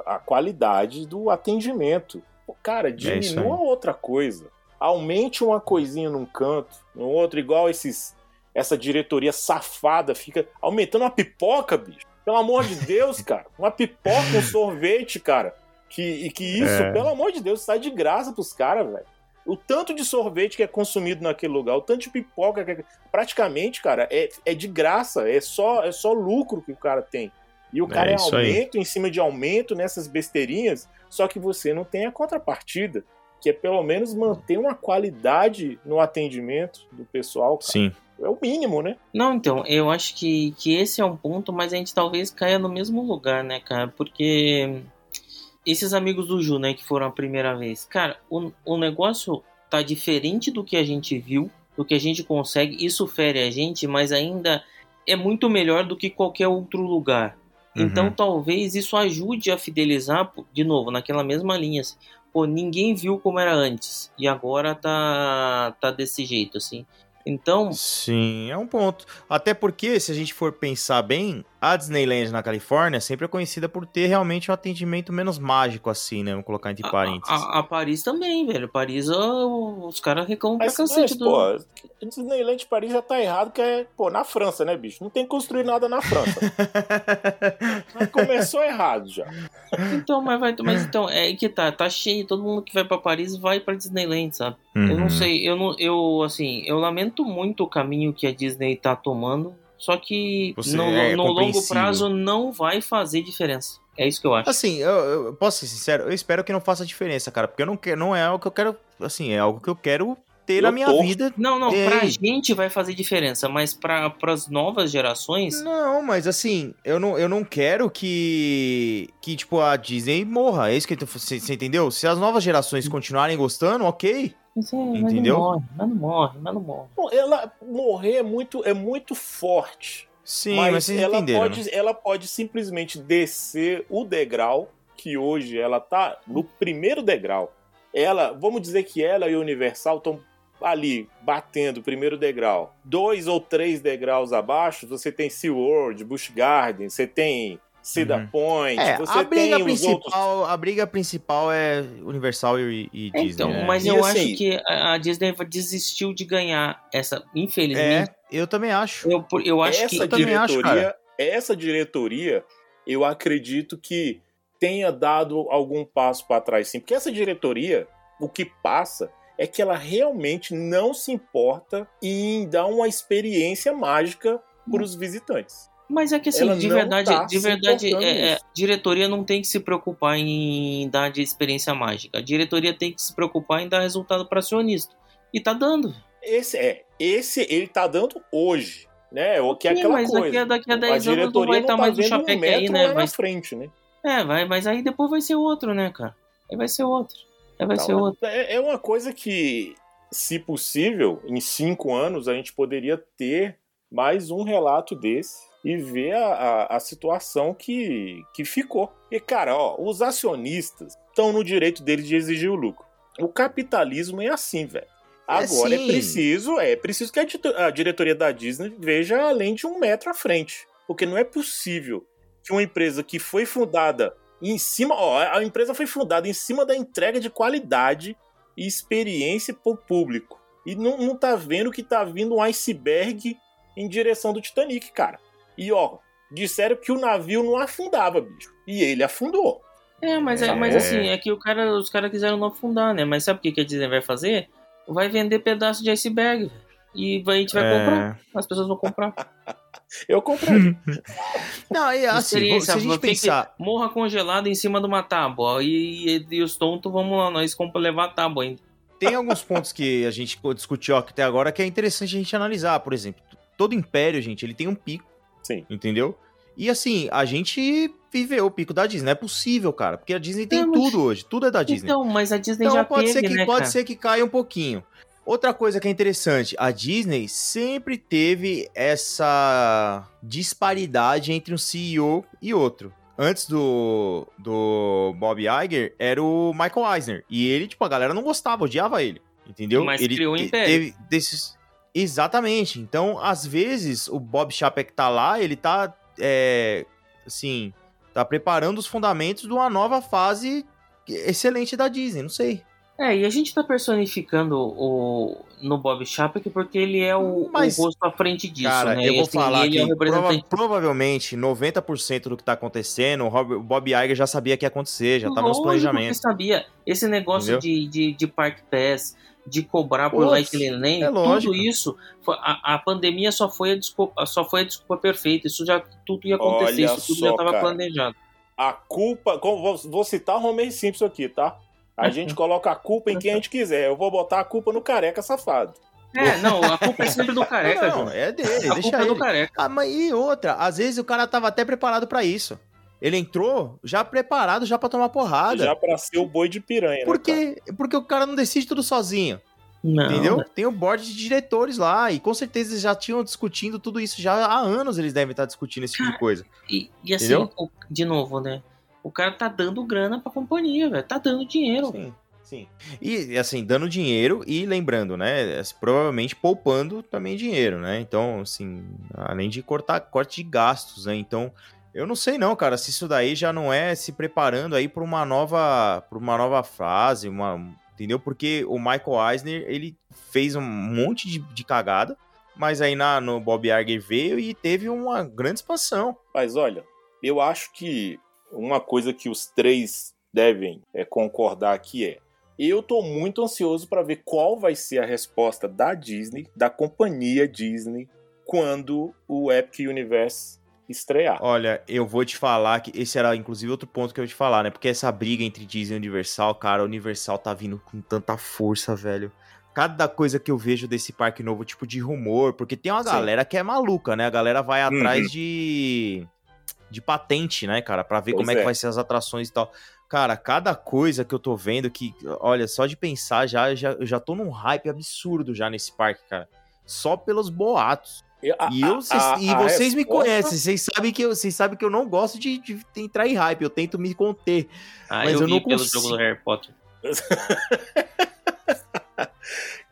a, a qualidade do atendimento. Pô, cara, É diminua outra coisa. Aumente uma coisinha num canto, no outro, igual esses essa diretoria safada fica aumentando uma pipoca, bicho. Pelo amor de Deus, cara. Uma pipoca, um sorvete, cara. Que, e que isso, É. pelo amor de Deus, sai de graça pros caras, velho. O tanto de sorvete que é consumido naquele lugar, o tanto de pipoca que é praticamente, cara, é, é de graça, é só, é só lucro que o cara tem. E o cara É é, isso aí. aumento em cima de aumento nessas besteirinhas, só que você não tem a contrapartida, que é pelo menos manter uma qualidade no atendimento do pessoal. cara. Sim. É o mínimo, né? Não, então, eu acho que, que esse é um ponto, mas a gente talvez caia no mesmo lugar, né, cara? Porque esses amigos do Ju, né, que foram a primeira vez, cara, o, o negócio tá diferente do que a gente viu, do que a gente consegue, isso fere a gente, mas ainda é muito melhor do que qualquer outro lugar. Uhum. Então talvez isso ajude a fidelizar, de novo, naquela mesma linha. Assim. Pô, ninguém viu como era antes e agora tá, tá desse jeito, assim. Então, Sim, é um ponto. Até porque, se a gente for pensar bem, a Disneyland na Califórnia sempre é conhecida por ter realmente um atendimento menos mágico, assim, né? Vamos colocar entre a, parênteses. a- a Paris também, velho. Paris, ó, os caras reclamam pra cacete mas do. pô, Disneyland de Paris já tá errado, que é, pô, na França, né, bicho? Não tem que construir nada na França. Começou errado já. Então, mas vai. Mas então, é que tá. Tá cheio. Todo mundo que vai pra Paris vai pra Disneyland, sabe? Eu Uhum. não sei, eu não. Eu, assim, eu lamento muito o caminho que a Disney tá tomando. Só que Você- no, é no longo prazo não vai fazer diferença. É isso que eu acho. Assim, eu, eu posso ser sincero, eu espero que não faça diferença, cara, porque eu não quero, não é algo que eu quero, assim, é algo que eu quero ter Eu na minha torço. vida. Não, não, Ei. pra gente vai fazer diferença, mas pra, pras novas gerações. Não, mas assim, eu não, eu não quero que que tipo a Disney morra. É isso que eu tô- você, você entendeu? Se as novas gerações continuarem gostando, OK. Mas, é, mas Entendeu? não morre, mas não morre, mas não morre. Bom, ela morrer é muito, é muito forte. Sim, mas, mas vocês ela entenderam. né? pode, ela pode simplesmente descer o degrau que hoje ela tá no primeiro degrau. Ela, vamos dizer que ela e a Universal estão ali batendo o primeiro degrau. Dois ou três degraus abaixo, você tem SeaWorld, Busch Garden, você tem Cedar Uhum. Point, É, você a briga tem os outros principal, a briga principal é Universal e, e Disney, Então, né? mas E eu assim- acho que a Disney desistiu de ganhar essa, é, infelizmente. eu também acho. Eu, eu acho essa que eu também acho, diretoria, essa diretoria, eu acredito que tenha dado algum passo para trás, sim. Porque essa diretoria, o que passa é que ela realmente não se importa em dar uma experiência mágica para os visitantes. Mas é que assim, de verdade, tá de verdade, é, é, diretoria não tem que se preocupar em dar de experiência mágica. A diretoria tem que se preocupar em dar resultado para acionista. E tá dando. Esse é, esse ele tá dando hoje, né? O que é Sim, aquela mas coisa. daqui a- daqui a 10 a anos não vai não tá tá mais o Chapec um aí, né? Vai- na frente, né? É, vai, mas aí depois vai ser outro, né, cara? Aí vai ser outro. Aí vai Então, ser outro. É, é uma coisa que, se possível, em cinco anos a gente poderia ter mais um relato desse e ver a, a, a situação que, que ficou. E, cara, ó, os acionistas estão no direito deles de exigir o lucro. O capitalismo é assim, velho. Agora é, sim. preciso, é preciso que a, a diretoria da Disney veja além de um metro à frente. Porque não é possível que uma empresa que foi fundada em cima, ó, a empresa foi fundada em cima da entrega de qualidade e experiência pro público. E não, não tá vendo que tá vindo um iceberg em direção do Titanic, cara. E ó, disseram que o navio não afundava, bicho. E ele afundou. É, mas, é, É. mas assim, é que o cara, os caras quiseram não afundar, né? Mas sabe o que, que a Disney vai fazer? Vai vender pedaço de iceberg. E vai- a gente vai É. comprar. As pessoas vão comprar. Eu compraria. Não, e assim, se a gente pensar. Morra congelado em cima de uma tábua. E, e, e os tontos, vamos lá, nós compra levar a tábua ainda. Tem alguns pontos que a gente discutiu aqui até agora que é interessante a gente analisar. Por exemplo, todo império, gente, ele tem um pico, Sim. entendeu? E assim, a gente viveu o pico da Disney. Não é possível, cara. Porque a Disney tem Não, tudo hoje. Tudo é da Disney. Então, mas a Disney Então já pode, teve, ser que, né, pode cara? ser que caia um pouquinho. Outra coisa que é interessante, a Disney sempre teve essa disparidade entre um CEO e outro. Antes do, do Bob Iger, era o Michael Eisner. E ele, tipo, a galera não gostava, odiava ele. Entendeu? Mas ele criou um império. teve desses. Exatamente. Então, às vezes, o Bob Chapek tá lá, ele tá. é, assim. Tá preparando os fundamentos de uma nova fase excelente da Disney. Não sei. É, e a gente tá personificando o, no Bob Chapek porque ele é o, Mas, o rosto à frente disso, Cara, né? eu vou assim, falar que é representante. prova- provavelmente 90% do que tá acontecendo, o Bob Iger já sabia que ia acontecer, já tava nos Lógico planejamentos. que sabia. Esse negócio de, de, de Park Pass, de cobrar por Putz, like é lógico. tudo isso, a, a pandemia só foi a, desculpa, só foi a desculpa perfeita. Isso já tudo ia acontecer, Olha isso tudo só, já tava cara. planejado. A culpa. como- Vou, vou citar o Homer Simpson aqui, tá? A gente coloca a culpa em quem a gente quiser. Eu vou botar a culpa no careca safado. É, não, a culpa é sempre do careca, não, João. é dele, A deixa culpa é ele. do careca. Ah, mas e outra, às vezes o cara tava até preparado pra isso. Ele entrou já preparado já pra tomar porrada. Já pra ser o boi de piranha, né? cara? Porque, porque o cara não decide tudo sozinho, Não, entendeu? Tem o board de diretores lá, e com certeza eles já tinham discutindo tudo isso. Já há anos eles devem estar discutindo esse tipo de coisa. E, e assim, o- de novo, né? O cara tá dando grana pra companhia, velho. Tá dando dinheiro. Sim, sim. E assim, dando dinheiro e lembrando, né? assim, Provavelmente poupando também dinheiro, né? Então, assim, além de cortar corte de gastos, né? Então, eu não sei não, cara, se isso daí já não é se preparando aí para uma nova, para uma nova fase, uma, entendeu? Porque o Michael Eisner, ele fez um monte de, de cagada, mas aí na, no Bob Iger veio e teve uma grande expansão. Mas olha, eu acho que uma coisa que os três devem é, concordar aqui é. Eu tô muito ansioso para ver qual vai ser a resposta da Disney, da companhia Disney, quando o Epic Universe estrear. Olha, eu vou te falar que esse era inclusive outro ponto que eu ia te falar, né? Porque essa briga entre Disney e Universal, cara, a Universal tá vindo com tanta força, velho. Cada coisa que eu vejo desse parque novo, tipo de rumor, porque tem uma Sim. galera que é maluca, né? A galera vai Uhum. atrás de de patente, né, cara, Pra ver Pois como é que é. vai ser as atrações e tal. Cara, cada coisa que eu tô vendo que, olha, só de pensar já já eu já tô num hype absurdo já nesse parque, cara. Só pelos boatos. Eu- a- E, eu, a- vocês, a- e a vocês me resposta- conhecem, vocês sabem que eu, vocês sabem que eu não gosto de, de entrar em hype, eu tento me conter. Ah, Mas eu, eu não pelo consigo. jogo do Harry Potter.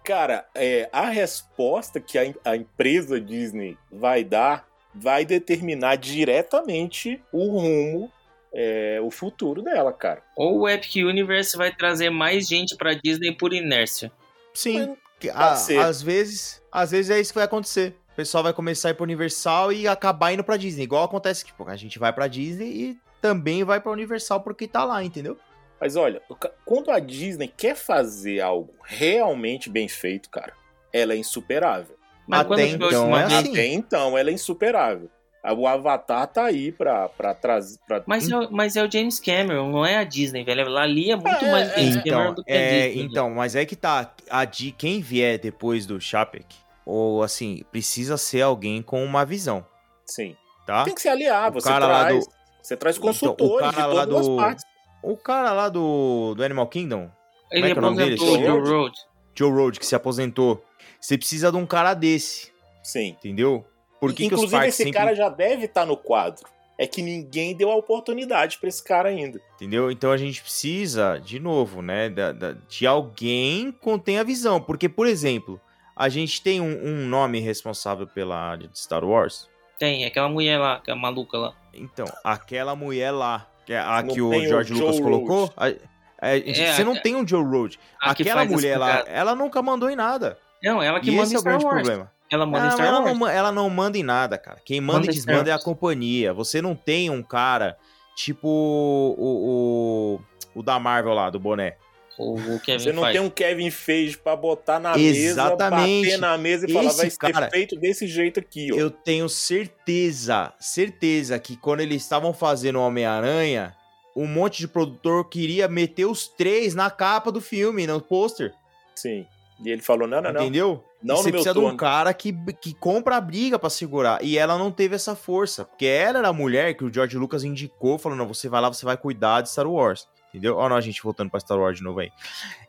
Cara, é, a resposta que a, a empresa Disney vai dar vai determinar diretamente o rumo, é, o futuro dela, cara. Ou o Epic Universe vai trazer mais gente pra Disney por inércia. Sim, às vezes, às vezes é isso que vai acontecer. O pessoal vai começar a ir pro Universal e acabar indo pra Disney. Igual acontece que tipo, a gente vai pra Disney e também vai pra Universal porque tá lá, entendeu? Mas olha, quando a Disney quer fazer algo realmente bem feito, cara, ela é insuperável. Mas Até então é assim. Até então, ela é insuperável. O Avatar tá aí pra, pra trazer. Pra... Mas, é, mas é o James Cameron, não é a Disney, velho. Ali é muito É, mais o James é, Cameron Então, do que a é, Disney. então, mas é que tá. A de quem vier depois do Chapek, ou assim, precisa ser alguém com uma visão, Sim. tá? Tem que se aliar. O Você cara lá traz, do- você traz Então, o consultores cara de lá todas do- as partes. O cara lá do, do Animal Kingdom, Ele Como é que é o nome dele? Joe Joe Road. Joe Road, que se aposentou. Você precisa de um cara desse, Sim. entendeu? Por que, que os Inclusive, esse sempre... cara já deve estar no quadro. É que ninguém deu a oportunidade pra esse cara ainda. Entendeu? Então a gente precisa, de novo, né, da- da- de alguém que tenha visão. Porque, por exemplo, a gente tem um, um nome responsável pela área de Star Wars. Tem, aquela mulher lá, que é maluca lá. Então, aquela mulher lá, que é a Não que o o George Joe Lucas Road. colocou, a- a- É, você a- não tem um Joe Road. a que Aquela mulher lá, ela nunca mandou em nada. Não, ela que e manda esse em é o Star grande Wars. problema. Ela manda em Não, Star ela, Wars. não, ela não manda em nada, cara. Quem manda, Manda e desmanda é a companhia. Você não tem um cara tipo o, o, o da Marvel lá, do boné. O, o Kevin Você não Feige. tem um Kevin Feige pra botar na Exatamente. mesa, bater na mesa e falar, Esse vai ser cara- feito desse jeito aqui, ó. Eu tenho certeza, certeza que quando eles estavam fazendo o Homem-Aranha, um monte de produtor queria meter os três na capa do filme, no pôster. Sim. E ele falou, não, não, não. Entendeu? Não você precisa de um cara que, que compra a briga pra segurar. E ela não teve essa força. Porque ela era a mulher que o George Lucas indicou, falou: não, você vai lá, você vai cuidar de Star Wars. Entendeu? Ó, a gente voltando pra Star Wars de novo aí.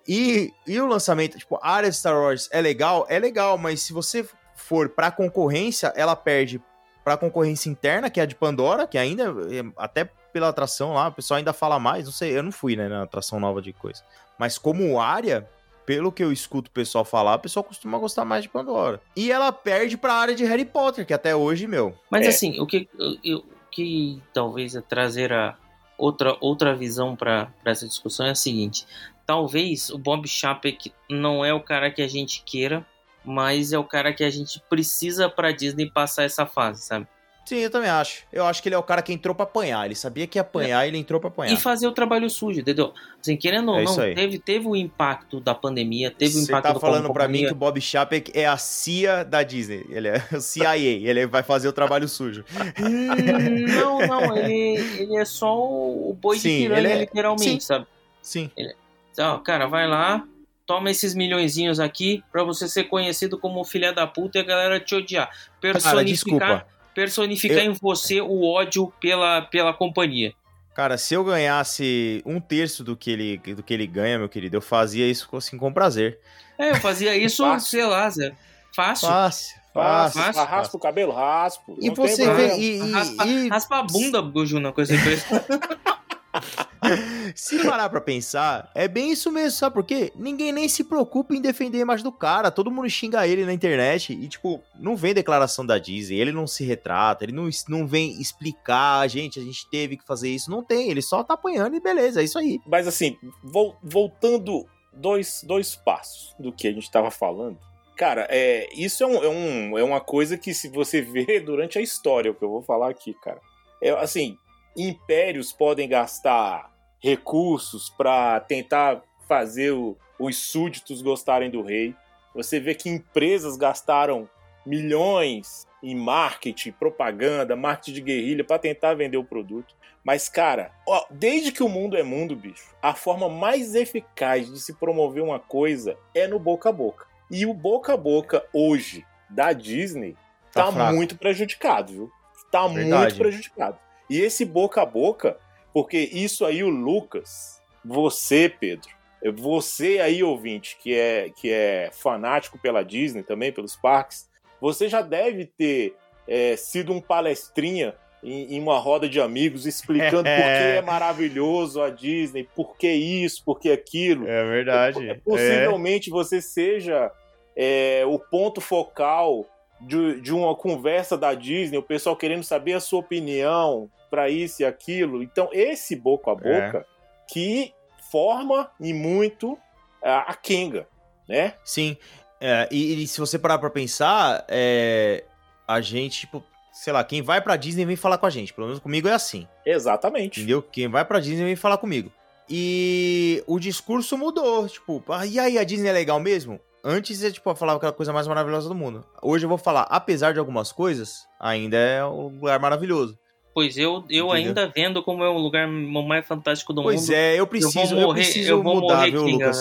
E, e o lançamento, tipo, a área de Star Wars é legal? É legal, mas se você for pra concorrência, ela perde pra concorrência interna, que é a de Pandora, que ainda, é, até pela atração lá, o pessoal ainda fala mais. Não sei, eu não fui, né, na atração nova de coisa. Mas como área, pelo que eu escuto o pessoal falar, o pessoal costuma gostar mais de Pandora. E ela perde pra área de Harry Potter, que até hoje, meu. Mas É. assim, o que, o- o que talvez é trazer a outra, outra visão para essa discussão é a seguinte: talvez o Bob Chapek não é o cara que a gente queira, mas é o cara que a gente precisa para Disney passar essa fase, sabe? Sim, eu também acho. Eu acho que ele é o cara que entrou pra apanhar. Ele sabia que ia apanhar e ele entrou pra apanhar. E fazer o trabalho sujo, entendeu? Assim, querendo ou É não, teve, teve o impacto da pandemia, teve o Você impacto tá do falando pra mim que o Bob Chapek é a CIA da Disney. Ele é o CIA. ele vai fazer o trabalho sujo. Hum, não, não, ele, ele é só o boi Sim, de piranha, ele é- literalmente, sim. sabe? Sim. Então, cara, vai lá, toma esses milhõezinhos aqui pra você ser conhecido como filha da puta e a galera te odiar. Cara, Personificar, desculpa. Personificar Eu- em você o ódio pela, pela companhia. Cara, se eu ganhasse um terço do que ele, do que ele ganha, meu querido, eu fazia isso assim com prazer. É, eu fazia isso, sei lá, Zé. Fácil. Fácil, raspa o cabelo, raspo. E você vê. E, e- Raspa, e- raspa a bunda, Bujuna, com esse preço. Se parar pra pensar, é bem isso mesmo, sabe por quê? Ninguém nem se preocupa em defender imagem do cara, todo mundo xinga ele na internet e, tipo, não vem declaração da Disney, ele não se retrata, ele não, não vem explicar, gente, a gente teve que fazer isso, não tem, ele só tá apanhando e beleza, é isso aí. Mas assim, vol- voltando dois, dois passos do que a gente tava falando. Cara, é, isso é, um, é, um- é uma coisa que se você vê durante a história, o que eu vou falar aqui, cara. É, assim, impérios podem gastar recursos pra tentar fazer o- os súditos gostarem do rei. Você vê que empresas gastaram milhões em marketing, propaganda, marketing de guerrilha pra tentar vender o produto. Mas, cara, ó, desde que o mundo é mundo, bicho, a forma mais eficaz de se promover uma coisa é no boca a boca. E o boca a boca hoje da Disney Tá tá, muito prejudicado, viu? Tá muito Verdade. prejudicado. E esse boca a boca, porque isso aí o Lucas, você, Pedro, você aí ouvinte que é que é fanático pela Disney também pelos parques, você já deve ter é, sido um palestrinha em, em uma roda de amigos explicando por que é maravilhoso a Disney, por que isso, por que aquilo. É verdade. Possivelmente você seja é, o ponto focal de, de uma conversa da Disney, o pessoal querendo saber a sua opinião para isso e aquilo. Então, esse boca a boca que forma e muito a, a Kenga, né? Sim. É, e, e se você parar pra pensar, é, a gente, tipo, sei lá, quem vai pra Disney vem falar com a gente. Pelo menos comigo é assim. Exatamente. Entendeu? Quem vai pra Disney vem falar comigo. E o discurso mudou. Tipo, ah, e aí, a Disney é legal mesmo? Antes eu, tipo, eu falava aquela coisa mais maravilhosa do mundo. Hoje eu vou falar, apesar de algumas coisas, ainda é um lugar maravilhoso. Pois eu, eu Entendeu? ainda vendo como é o lugar mais fantástico do Pois mundo. é, eu eu preciso, eu, morrer, preciso eu vou mudar, morrer viu, Lucas?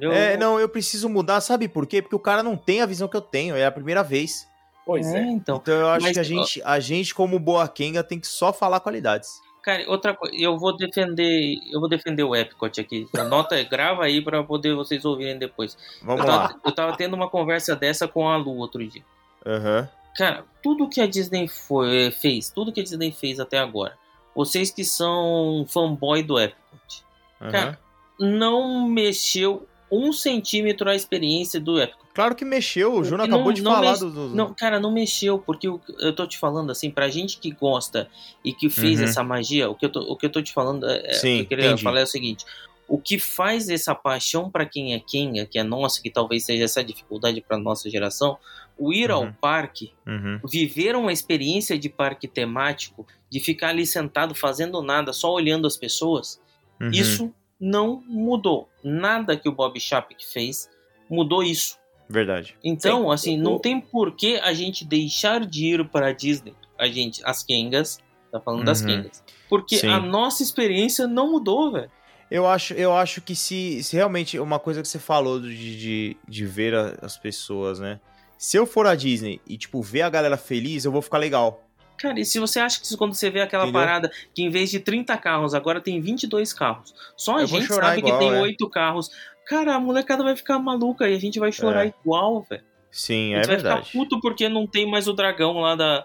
Eu- É, não, eu preciso mudar, sabe por quê? Porque o cara não tem a visão que eu tenho, é a primeira vez. Pois é, é. então. Então eu acho Mas, que a gente, a gente, como boa Kenga, tem que só falar qualidades. Cara, outra coisa, eu vou defender, eu vou defender o Epcot aqui. Anota, grava aí pra poder vocês ouvirem depois. Vamos eu, lá. tava, eu tava tendo uma conversa dessa com a Lu outro dia. Aham. Cara, tudo que a Disney foi, fez, tudo que a Disney fez até agora, vocês que são fanboy do Epcot, aham. Cara, não mexeu um centímetro a experiência do Epcot. Claro que mexeu, o Juno Não- acabou de não falar mex- do, Não, cara, não mexeu, porque o- eu tô te falando assim, pra gente que gosta e que fez Uhum. essa magia, o que eu tô, o que eu tô te falando, é, é- Sim, o que eu queria falar é o seguinte: o que faz essa paixão pra quem é Kenga, que é nossa, que talvez seja essa dificuldade pra nossa geração, o ir ao Uhum. parque, Uhum. viver uma experiência de parque temático, de ficar ali sentado fazendo nada, só olhando as pessoas, Uhum. isso não mudou. Nada que o Bob Chapek fez mudou isso. Verdade. Então, Sim, assim, não tem por que a gente deixar de ir para a Disney. A gente, as Kengas, tá falando das Uhum. Kengas. Porque Sim. a nossa experiência não mudou, velho. Eu acho, eu acho que se, se realmente uma coisa que você falou de, de, de ver a- as pessoas, né? Se eu for à Disney e, tipo, ver a galera feliz, eu vou ficar legal. Cara, e se você acha que quando você vê aquela Entendeu? parada que em vez de 30 carros, agora tem 22 carros. Só a Eu gente chorar sabe igual, que tem é. 8 carros. Cara, a molecada vai ficar maluca e a gente vai chorar É. igual, velho. Sim, A é gente vai verdade. ficar puto porque não tem mais o dragão lá da,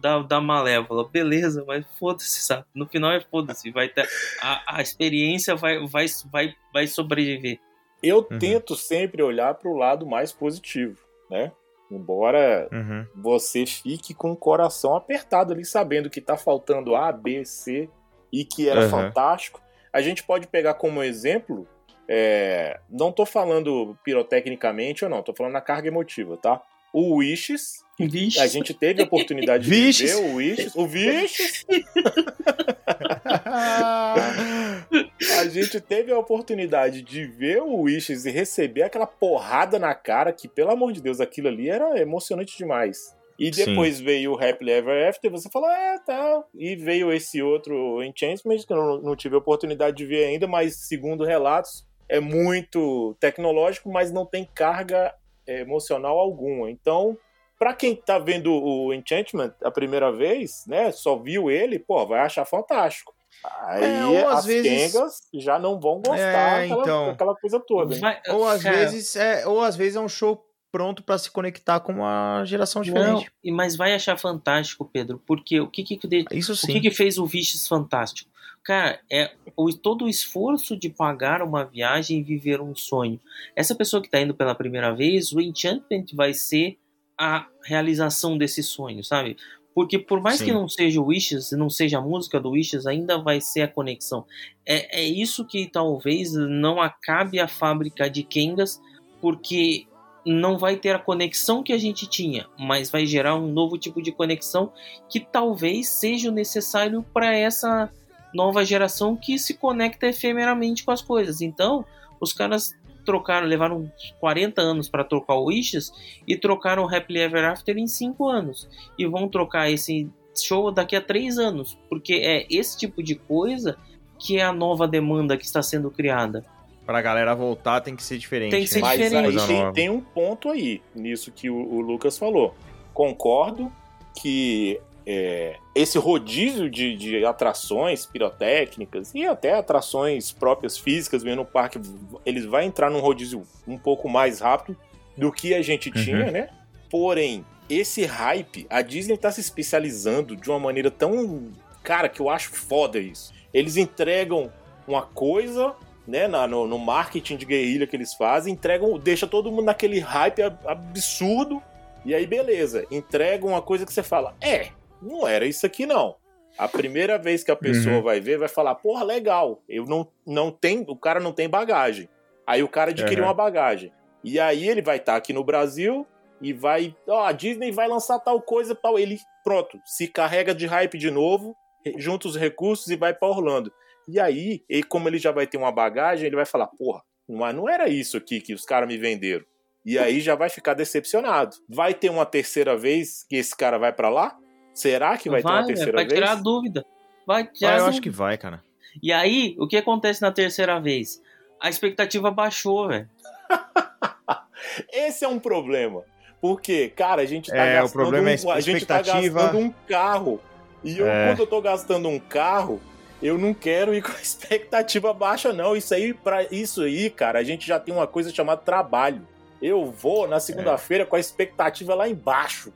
da, da Malévola. Beleza, mas foda-se, sabe? No final é foda-se. Vai ter, a, a experiência vai, vai, vai, vai sobreviver. Eu Uhum. tento sempre olhar para o lado mais positivo, né? Embora Uhum. você fique com o coração apertado ali, sabendo que tá faltando A, B, C e que era Aham. fantástico. A gente pode pegar como exemplo, é, não tô falando pirotecnicamente ou não, tô falando na carga emotiva, tá? O Wishes, Vixe. a gente teve a oportunidade de Vixe. ver o Wishes, o Wishes, a gente teve a oportunidade de ver o Wishes e receber aquela porrada na cara que, pelo amor de Deus, aquilo ali era emocionante demais. E Sim. depois veio o Happily Ever After, você falou, é, tá. E veio esse outro Enchantment, que eu não, não tive a oportunidade de ver ainda, mas segundo relatos, é muito tecnológico, mas não tem carga é, emocional alguma. Então, pra quem tá vendo o Enchantment a primeira vez, né, só viu ele, pô, vai achar fantástico. Aí É, ou às as vezes- Kengas já não vão gostar É, daquela, então. daquela coisa toda. Vai- Ou às cara, vezes é, ou às vezes é um show pronto pra se conectar com uma geração diferente. e- mas vai achar fantástico, Pedro, porque o que que, Isso o sim. que, que fez o Viches fantástico? Cara, é o, todo o esforço de pagar uma viagem e viver um sonho. Essa pessoa que está indo pela primeira vez, o Enchantment vai ser a realização desse sonho, sabe? Porque por mais Sim. que não seja o Wishes, não seja a música do Wishes, ainda vai ser a conexão. É, é isso que talvez não acabe a fábrica de Kengas, porque não vai ter a conexão que a gente tinha, mas vai gerar um novo tipo de conexão que talvez seja o necessário para essa nova geração que se conecta efemeramente com as coisas. Então, os caras trocaram, levaram uns 40 anos para trocar o Wishes e trocaram o Happily Ever After em 5 anos. E vão trocar esse show daqui a 3 anos, porque é esse tipo de coisa que é a nova demanda que está sendo criada. Pra galera voltar tem que ser diferente. Tem que ser né? Mas diferente. aí tem, tem um ponto aí, nisso que o, o Lucas falou. Concordo que é, esse rodízio de, de atrações pirotécnicas e até atrações próprias físicas mesmo no parque, eles vai entrar num rodízio um pouco mais rápido do que a gente Uhum. tinha, né? Porém, esse hype, a Disney tá se especializando de uma maneira tão. Cara, que eu acho foda isso. Eles entregam uma coisa, né, na- no, no marketing de guerrilha que eles fazem, entregam, deixa todo mundo naquele hype ab- absurdo, e aí beleza, entregam uma coisa que você fala, é, não era isso aqui não. A primeira vez que a pessoa Uhum. vai ver, vai falar, porra, legal, eu não, não tem, o cara não tem bagagem. Aí o cara adquiriu Uhum. uma bagagem. E aí ele vai estar aqui no Brasil e vai, ó, a Disney vai lançar tal coisa, tal, ele, pronto, se carrega de hype de novo, junta os recursos e vai pra Orlando. E aí, ele, como ele já vai ter uma bagagem, ele vai falar, porra, mas não era isso aqui que os caras me venderam. E aí já vai ficar decepcionado. Vai ter uma terceira vez que esse cara vai pra lá? Será que vai, ter uma terceira vai vez? tirar a dúvida. Vai tirar Ah, a eu acho dúvida. que vai, cara. E aí, o que acontece na terceira vez? A expectativa baixou, velho. Esse é um problema. Porque, cara, a gente tá É, o gastando problema é um, a a gente tá gastando um carro. E eu, É. quando eu tô gastando um carro, eu não quero ir com a expectativa baixa, não. Isso aí, para isso aí, cara, a gente já tem uma coisa chamada trabalho. Eu vou na segunda-feira com a expectativa lá embaixo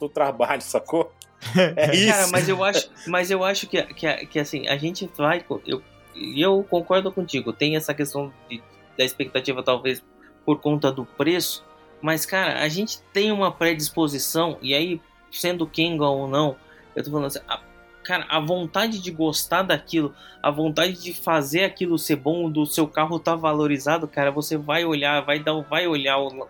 do trabalho, sacou? É isso. Cara, mas eu acho, mas eu acho que, que, que assim, a gente vai. Eu, e eu concordo contigo. Tem essa questão de- da expectativa, talvez, por conta do preço. Mas, cara, a gente tem uma predisposição, e aí, sendo Kenga ou não, eu tô falando assim, a- cara, a vontade de gostar daquilo, a vontade de fazer aquilo ser bom, do seu carro tá valorizado, cara, você vai olhar, vai dar, vai olhar o, o-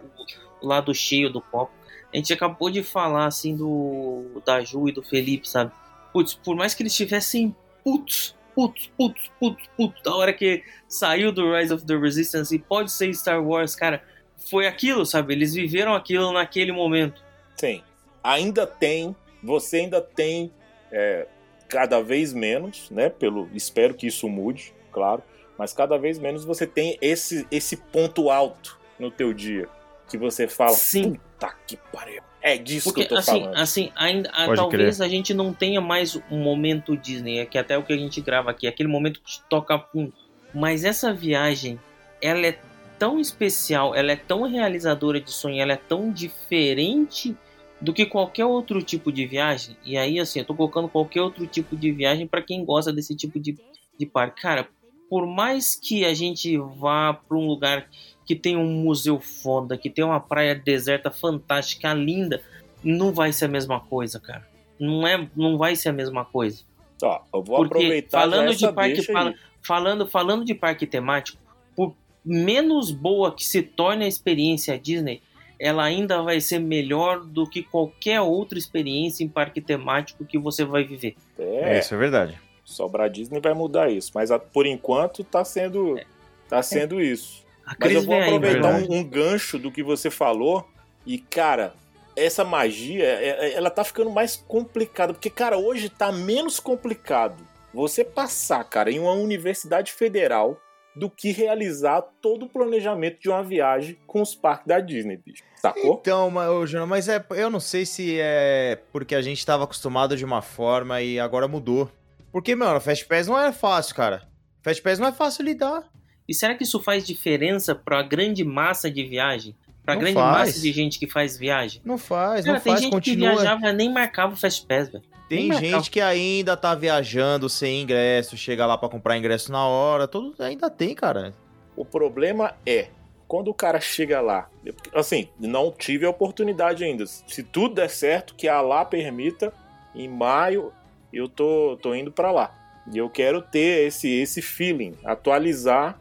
o lado cheio do copo. A gente acabou de falar assim do da Ju e do Felipe, sabe? Putz, por mais que eles estivessem putos, putos, putos, putos, putos, da hora que saiu do Rise of the Resistance e pode ser Star Wars, cara, foi aquilo, sabe? Eles viveram aquilo naquele momento. Sim. Ainda tem, você ainda tem é, cada vez menos, né? Pelo, espero que isso mude, claro. Mas cada vez menos você tem esse, esse ponto alto no teu dia. Que você fala, Sim. Puta que pariu. É disso Porque que eu tô assim, falando. assim, ainda Pode talvez a gente não tenha mais um momento Disney, é que até o que a gente grava aqui, aquele momento que toca fundo. Mas essa viagem, ela é tão especial, ela é tão realizadora de sonho, ela é tão diferente do que qualquer outro tipo de viagem. E aí, assim, eu tô colocando qualquer outro tipo de viagem para quem gosta desse tipo de, de parque. Cara, por mais que a gente vá para um lugar que tem um museu foda, que tem uma praia deserta fantástica, linda, não vai ser a mesma coisa, cara. Não é, não vai ser a mesma coisa. Ó, eu vou Porque aproveitar falando de parque, fala- aí. falando, falando de parque temático, por menos boa que se torne a experiência Disney, ela ainda vai ser melhor do que qualquer outra experiência em parque temático que você vai viver. É, Isso é verdade. sobrar Disney vai mudar isso. Mas a- por enquanto tá sendo, tá sendo isso. A Mas eu vou aí, aproveitar velho. um, um gancho do que você falou. E, cara, essa magia, é- é- ela tá ficando mais complicada. Porque, cara, hoje tá menos complicado você passar, cara, em uma universidade federal do que realizar todo o planejamento de uma viagem com os parques da Disney, bicho. Sacou? Então, Júnior, mas é, eu não sei se é porque a gente tava acostumado de uma forma e agora mudou. Porque, mano, Fast Pass não é fácil, cara. Fast Pass não é fácil lidar. E será que isso faz diferença para a grande massa de viagem? Para a Não grande faz. massa de gente que faz viagem? Não faz, Cara, não tem faz, gente que continua. viajava e nem marcava o Fast Pass, velho. Tem nem gente marcava. que ainda tá viajando sem ingresso, chega lá pra comprar ingresso na hora, tudo ainda tem, cara. O problema é, quando o cara chega lá, assim, não tive a oportunidade ainda. Se tudo der certo, que a lá permita, em maio eu tô, tô indo pra lá. E eu quero ter esse, esse feeling, atualizar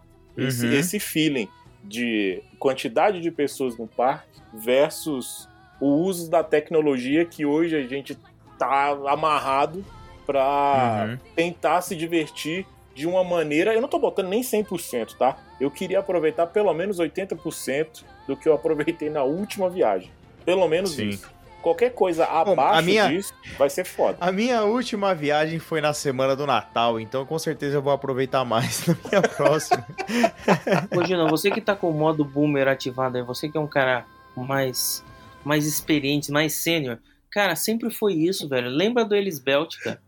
esse, Uhum. esse feeling de quantidade de pessoas no parque versus o uso da tecnologia que hoje a gente tá amarrado pra Uhum. tentar se divertir de uma maneira. Eu não tô botando nem 100%, tá? Eu queria aproveitar pelo menos 80% do que eu aproveitei na última viagem. Pelo menos Sim. isso. Qualquer coisa Bom, abaixo a minha- disso vai ser foda. A minha última viagem foi na semana do Natal, então com certeza eu vou aproveitar mais na minha próxima. Ô, Gina, você que tá com o modo boomer ativado aí, você que é um cara mais, mais experiente, mais sênior, cara, sempre foi isso, velho. Lembra do Elis Belt, cara?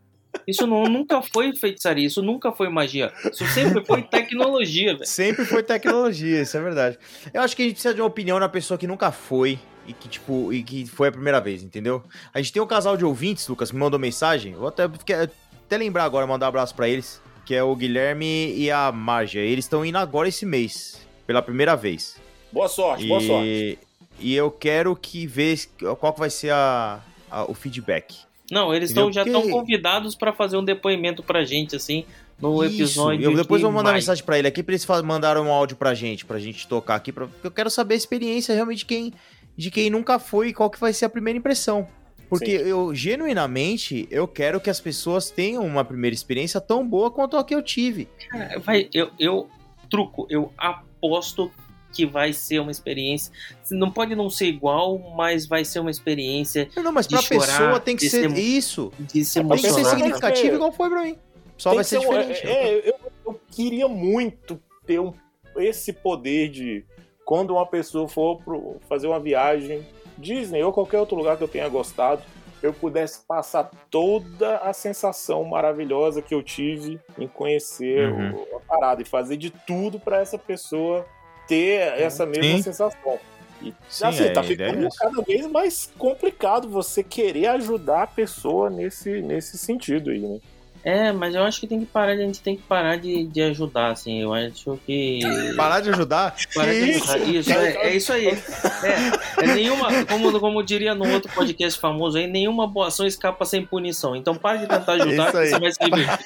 Isso não, nunca foi feitiçaria, isso nunca foi magia. Isso sempre foi tecnologia, velho. Sempre foi tecnologia, isso é verdade. Eu acho que a gente precisa de uma opinião da pessoa que nunca foi e que, tipo, e que foi a primeira vez, entendeu? A gente tem um casal de ouvintes, Lucas, que me mandou mensagem. Vou até, até lembrar agora, mandar um abraço pra eles. Que é o Guilherme e a Marja. Eles estão indo agora esse mês, pela primeira vez. Boa sorte, boa sorte. E, e eu quero que ver qual que vai ser a, a- o feedback. Não, eles tão, já estão convidados pra fazer um depoimento pra gente, assim, no Isso, episódio. Eu depois que vou mandar mensagem pra ele aqui, pra eles mandaram um áudio pra gente, pra gente tocar aqui, pra, porque eu quero saber a experiência realmente de quem, de quem nunca foi e qual que vai ser a primeira impressão. Porque Sim. eu, genuinamente, eu quero que as pessoas tenham uma primeira experiência tão boa quanto a que eu tive. Cara, vai, eu, eu truco, eu aposto que vai ser uma experiência. Não pode não ser igual, mas vai ser uma experiência Não, mas De pra chorar, pessoa tem que ser ser- isso. de se É, pra Tem que ser significativo igual foi pra mim. Só Tem vai ser ser um- diferente. é, eu, eu queria muito ter um- esse poder de quando uma pessoa for fazer uma viagem Disney ou qualquer outro lugar que eu tenha gostado, eu pudesse passar toda a sensação maravilhosa que eu tive em conhecer Uhum. o- a parada e fazer de tudo pra essa pessoa ter essa mesma Sim. sensação. E Sim, assim, tá a ideia ficando é cada vez mais complicado você querer ajudar a pessoa nesse, nesse sentido aí, né? É, mas eu acho que tem que parar, a gente tem que parar de, de ajudar, assim. Eu acho que. Parar de ajudar? Parar de isso? ajudar. Isso, é, é isso aí. É, é nenhuma, como, como diria no outro podcast famoso aí, nenhuma boa ação escapa sem punição. Então para de tentar ajudar, Isso que aí. você vai se divertir.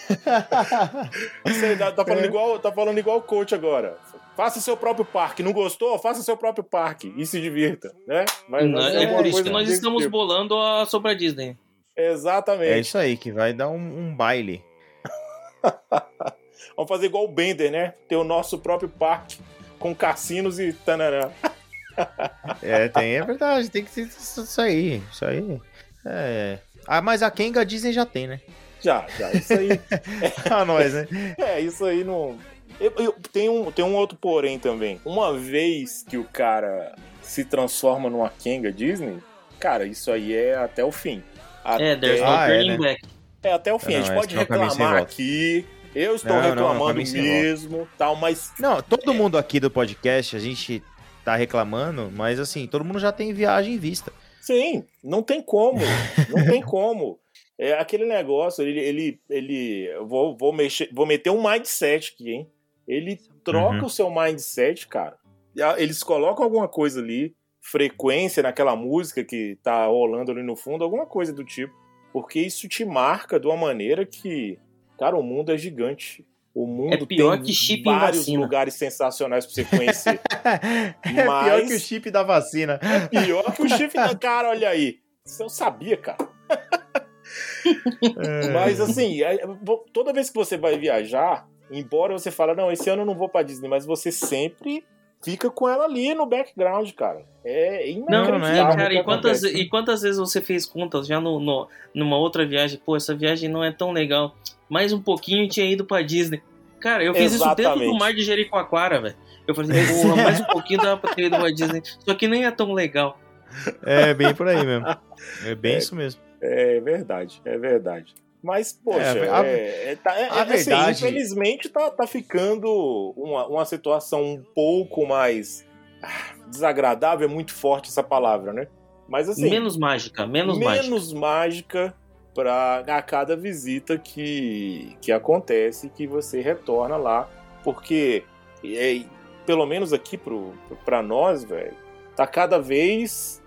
Você tá, tá falando É. igual, tá falando igual o coach agora. Faça seu próprio parque. Não gostou? Faça seu próprio parque e se divirta, né? Mas Não, ser é alguma por isso que nós estamos tipo. bolando a sobre a Disney. Exatamente. É isso aí, que vai dar um, um baile. Vamos fazer igual o Bender, né? Ter o nosso próprio parque com cassinos e tanarã. É, tem, é verdade, tem que ser isso aí, isso aí. É. Ah, mas a Kenga Disney já tem, né? Já, já. Isso aí. A nós, né? é, isso aí não. Eu, eu- tem, um, tem um outro porém também. Uma vez que o cara se transforma numa Kenga Disney, cara, isso aí é até o fim. É, there's no Ah, é, turning né? back. É até o fim. Não, a gente pode não é reclamar aqui. Eu estou Não, não, é reclamando volta. mesmo, tal, mas Não, todo mundo aqui do podcast, a gente tá reclamando, mas assim, todo mundo já tem viagem em vista. sim, não tem como, não tem como. É aquele negócio, ele, ele, ele eu vou, vou mexer, vou meter um mindset aqui, hein? Ele troca Uhum. o seu mindset, cara. Eles colocam alguma coisa ali, frequência naquela música que tá rolando ali no fundo, alguma coisa do tipo, porque isso te marca de uma maneira que, cara, o mundo é gigante. O mundo É pior tem que chip em vários vacina. lugares sensacionais pra você conhecer. É pior Mas- que o chip da vacina. Pior que o chifre da cara, olha aí. Isso eu sabia, cara. É. Mas assim, é- toda vez que você vai viajar, embora você fale, não, esse ano eu não vou pra Disney, mas você sempre fica com ela ali no background, cara. É Não, inacreditável. não é, o cara, que e quantas, acontece. e quantas vezes você fez contas já no, no- numa outra viagem? Pô, essa viagem não é tão legal. Mais um pouquinho e tinha ido pra Disney. Cara, eu fiz isso dentro Exatamente. do mar de Jericoacoara, velho. Eu falei, porra, mais um pouquinho dava pra ter ido pra Disney. Só que nem é tão legal. É bem por aí mesmo. É bem É. isso mesmo. É verdade, é verdade. Mas, poxa, É, a- é, é, tá- é- a é assim, verdade- infelizmente tá, tá ficando uma, uma situação um pouco mais ah, desagradável, é muito forte essa palavra, né? Mas assim, menos mágica, menos, menos, mágica. mágica para a cada visita que, que acontece que você retorna lá, porque é, pelo menos aqui pro, pra nós, velho, tá cada vez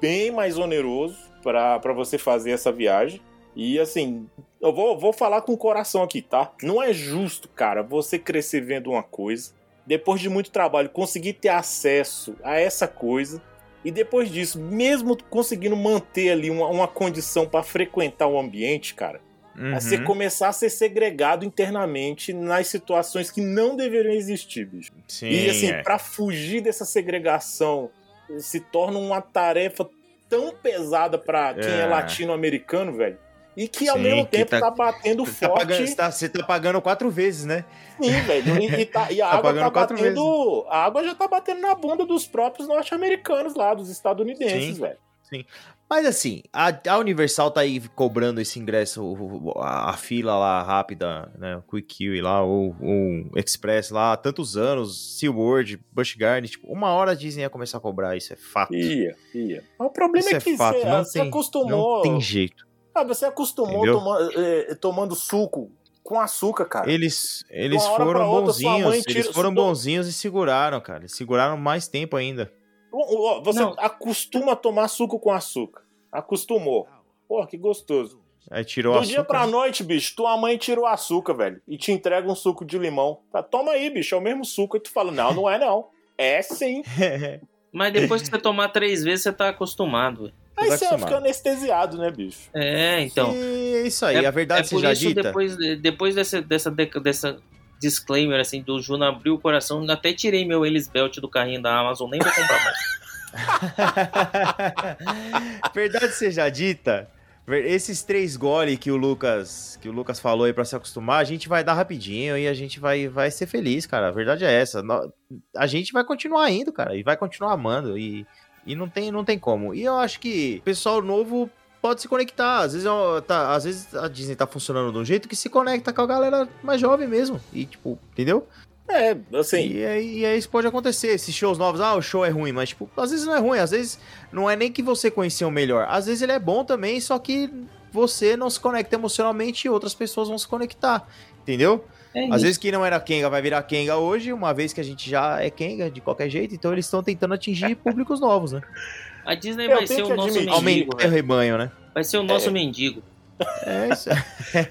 bem mais oneroso pra você fazer essa viagem. E assim, eu vou, vou falar com o coração aqui, tá? Não é justo, cara, você crescer vendo uma coisa, depois de muito trabalho, conseguir ter acesso a essa coisa, e depois disso, mesmo conseguindo manter ali uma, uma condição pra frequentar o ambiente, cara, Uhum. você começar a ser segregado internamente nas situações que não deveriam existir, bicho. Sim, e assim, é. pra fugir dessa segregação, se torna uma tarefa tão pesada pra quem é, É. latino-americano, velho. E que ao Sim, mesmo tempo tá- tá, batendo Tá forte. pagando- você, tá, você tá pagando quatro vezes, né? Sim, velho. E, e tá- e a Tá água tá batendo. A água já tá batendo na bunda dos próprios norte-americanos lá, dos estadunidenses, Sim. velho. Mas assim, a, a Universal tá aí cobrando esse ingresso, a, a fila lá rápida, né? O Quick Kiwi lá, ou o Express lá, há tantos anos, SeaWorld, Busch Gardens, tipo, uma hora a Disney ia começar a cobrar, isso é fato. Ia, ia. Mas o problema Isso é é que fato, você, não você tem- acostumou. Não tem jeito. Ah, você acostumou toma- eh, tomando suco com açúcar, cara. Eles, eles foram outra, bonzinhos, tira- eles foram bonzinhos e seguraram, cara. Eles seguraram mais tempo ainda. Você Não. acostuma a tomar suco com açúcar. Acostumou. Pô, que gostoso. Aí tirou Do dia açúcar. pra noite, bicho, tua mãe tira o açúcar, velho, e te entrega um suco de limão. Tá, toma aí, bicho, é o mesmo suco. E tu fala, não, não é não. É sim. Mas depois que você tomar três vezes, você tá acostumado. velho. Aí Tá você acostumado. fica anestesiado, né, bicho? É, então. E é isso aí, é, a verdade é seja isso, dita. depois, depois dessa, dessa, dessa disclaimer assim do Juna abriu o coração, até tirei meu Elis Belt do carrinho da Amazon, nem vou comprar mais. Verdade seja dita, ver- esses três gole que o Lucas que o Lucas falou aí pra se acostumar, a gente vai dar rapidinho e a gente vai, vai ser feliz, cara. A verdade é essa. A gente vai continuar indo, cara, e vai continuar amando e, e não tem não tem como. E eu acho que o pessoal novo pode se conectar. Às vezes, ó, tá, às vezes a Disney tá funcionando de um jeito que se conecta com a galera mais jovem mesmo. E tipo, entendeu? É, assim, E aí, e aí isso pode acontecer. Esses shows novos, ah, o show é ruim, mas, tipo, às vezes não é ruim, às vezes não é nem que você conheceu melhor. Às vezes ele é bom também, só que você não se conecta emocionalmente e outras pessoas vão se conectar. Entendeu? É Às vezes quem não era Kenga vai virar Kenga hoje, uma vez que a gente já é Kenga de qualquer jeito, então eles estão tentando atingir públicos novos, né? A Disney Eu vai ser o nosso admitir. mendigo, Aumentar o velho. rebanho, né? Vai ser o nosso mendigo. É isso.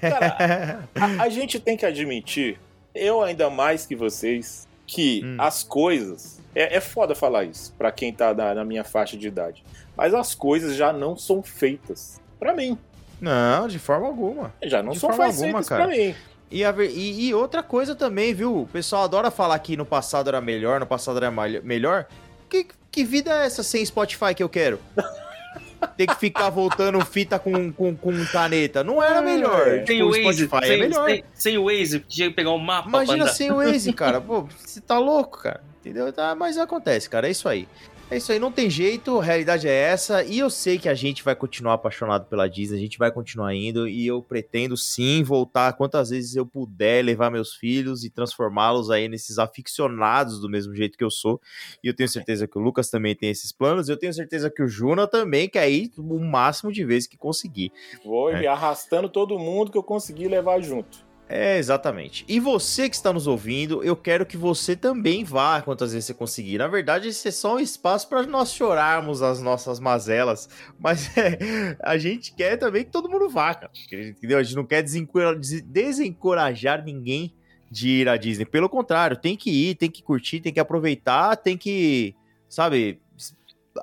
Cara, a, a gente tem que admitir, eu ainda mais que vocês, que Hum. as coisas. É, é foda falar isso pra quem tá na, na minha faixa de idade. Mas as coisas já não são feitas pra mim. não, de forma alguma. Já não De são forma feitas alguma, pra cara. mim. E, a e- e outra coisa também, viu? O pessoal adora falar que no passado era melhor, no passado era melhor. Que, que vida é essa sem Spotify que eu quero? Ter que ficar voltando fita com, com, com caneta. Não era melhor. É. Tipo, Sem o Waze, Spotify sem, é melhor. sem, sem o Waze, tinha que pegar o mapa Imagina sem o Waze, cara. Pô, você tá louco, cara. Entendeu? Tá, mas acontece, cara. É isso aí. É isso aí, não tem jeito, a realidade é essa. E eu sei que a gente vai continuar apaixonado pela Disney, a gente vai continuar indo. E eu pretendo sim voltar quantas vezes eu puder, levar meus filhos e transformá-los aí nesses aficionados do mesmo jeito que eu sou. E eu tenho certeza que o Lucas também tem esses planos. Eu tenho certeza que o Juna também quer ir o máximo de vezes que conseguir. Vou É. me arrastando todo mundo que eu consegui levar junto. É, exatamente. E você que está nos ouvindo, eu quero que você também vá quantas vezes você conseguir. Na verdade, esse é só um espaço para nós chorarmos as nossas mazelas, mas é, a gente quer também que todo mundo vá, cara. Entendeu? A gente não quer desencora- des- desencorajar ninguém de ir à Disney. Pelo contrário, tem que ir, tem que curtir, tem que aproveitar, tem que, sabe,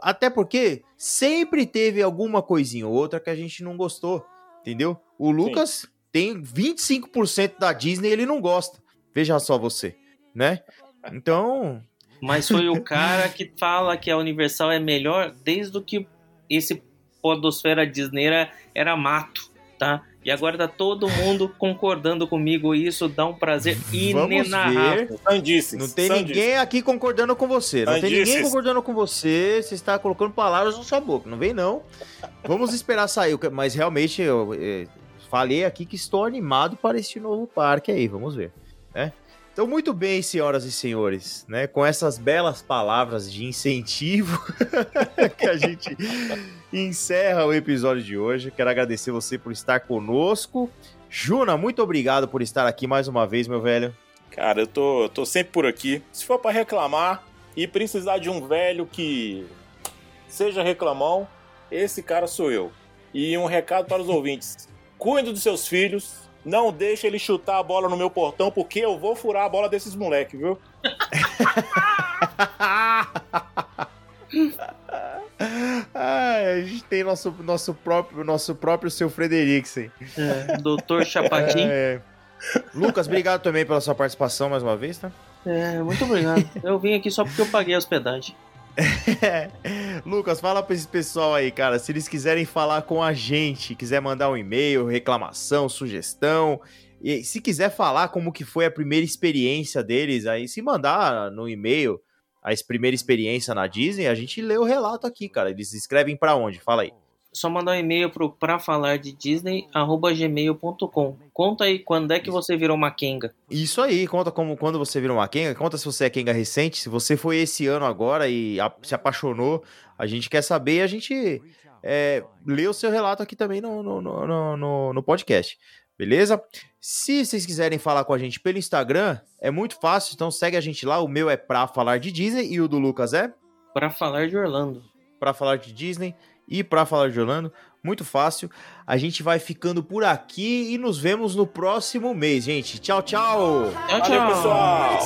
até porque sempre teve alguma coisinha ou outra que a gente não gostou, entendeu? O Lucas tem 25% da Disney e ele não gosta. Veja só você, né? Então, Mas foi o cara que fala que a Universal é melhor desde que esse podosfera Disney era, era mato, tá? E agora tá todo mundo concordando comigo isso dá um prazer inenarrável. Sandices. Não tem sandices. ninguém aqui concordando com você. Não tem ninguém Sandices. concordando com você. Você está colocando palavras na sua boca. Não vem, não. Vamos esperar sair. Mas realmente, eu eh, falei aqui que estou animado para este novo parque aí. Vamos ver. Né? Então, muito bem, senhoras e senhores. Né? Com essas belas palavras de incentivo que a gente encerra o episódio de hoje. Quero agradecer você por estar conosco. Juna, muito obrigado por estar aqui mais uma vez, meu velho. Cara, eu tô, eu tô sempre por aqui. Se for pra reclamar e precisar de um velho que seja reclamão, esse cara sou eu. E um recado para os ouvintes: cuide dos seus filhos, não deixe ele chutar a bola no meu portão, porque eu vou furar a bola desses moleques, viu? Ai, a gente tem nosso, nosso próprio nosso próprio seu Frederiksen. É, Doutor Chapatin. É. Lucas, obrigado também pela sua participação mais uma vez, tá? É, muito obrigado. Eu vim aqui só porque eu paguei a hospedagem. Lucas, fala pra esse pessoal aí, cara, se eles quiserem falar com a gente, quiser mandar um e-mail, reclamação, sugestão, e se quiser falar como que foi a primeira experiência deles, aí se mandar no e-mail a primeira experiência na Disney, a gente lê o relato aqui, cara. Eles escrevem pra onde? Fala aí. Só mandar um e-mail pro pra falar de Disney, arroba gmail.com. Conta aí quando é que você virou uma Kenga. Isso aí, conta como quando você vira uma Kenga, conta se você é Kenga recente, se você foi esse ano agora e a- se apaixonou, a gente quer saber e a gente é, lê o seu relato aqui também no, no, no, no- no- no podcast, beleza? Se vocês quiserem falar com a gente pelo Instagram, é muito fácil, então segue a gente lá, o meu é pra falar de Disney e o do Lucas é Pra falar de Orlando. pra falar de Disney e para falar de Orlando. Muito fácil. A gente vai ficando por aqui e nos vemos no próximo mês, gente. Tchau, tchau. Tchau, tchau, Valeu, pessoal.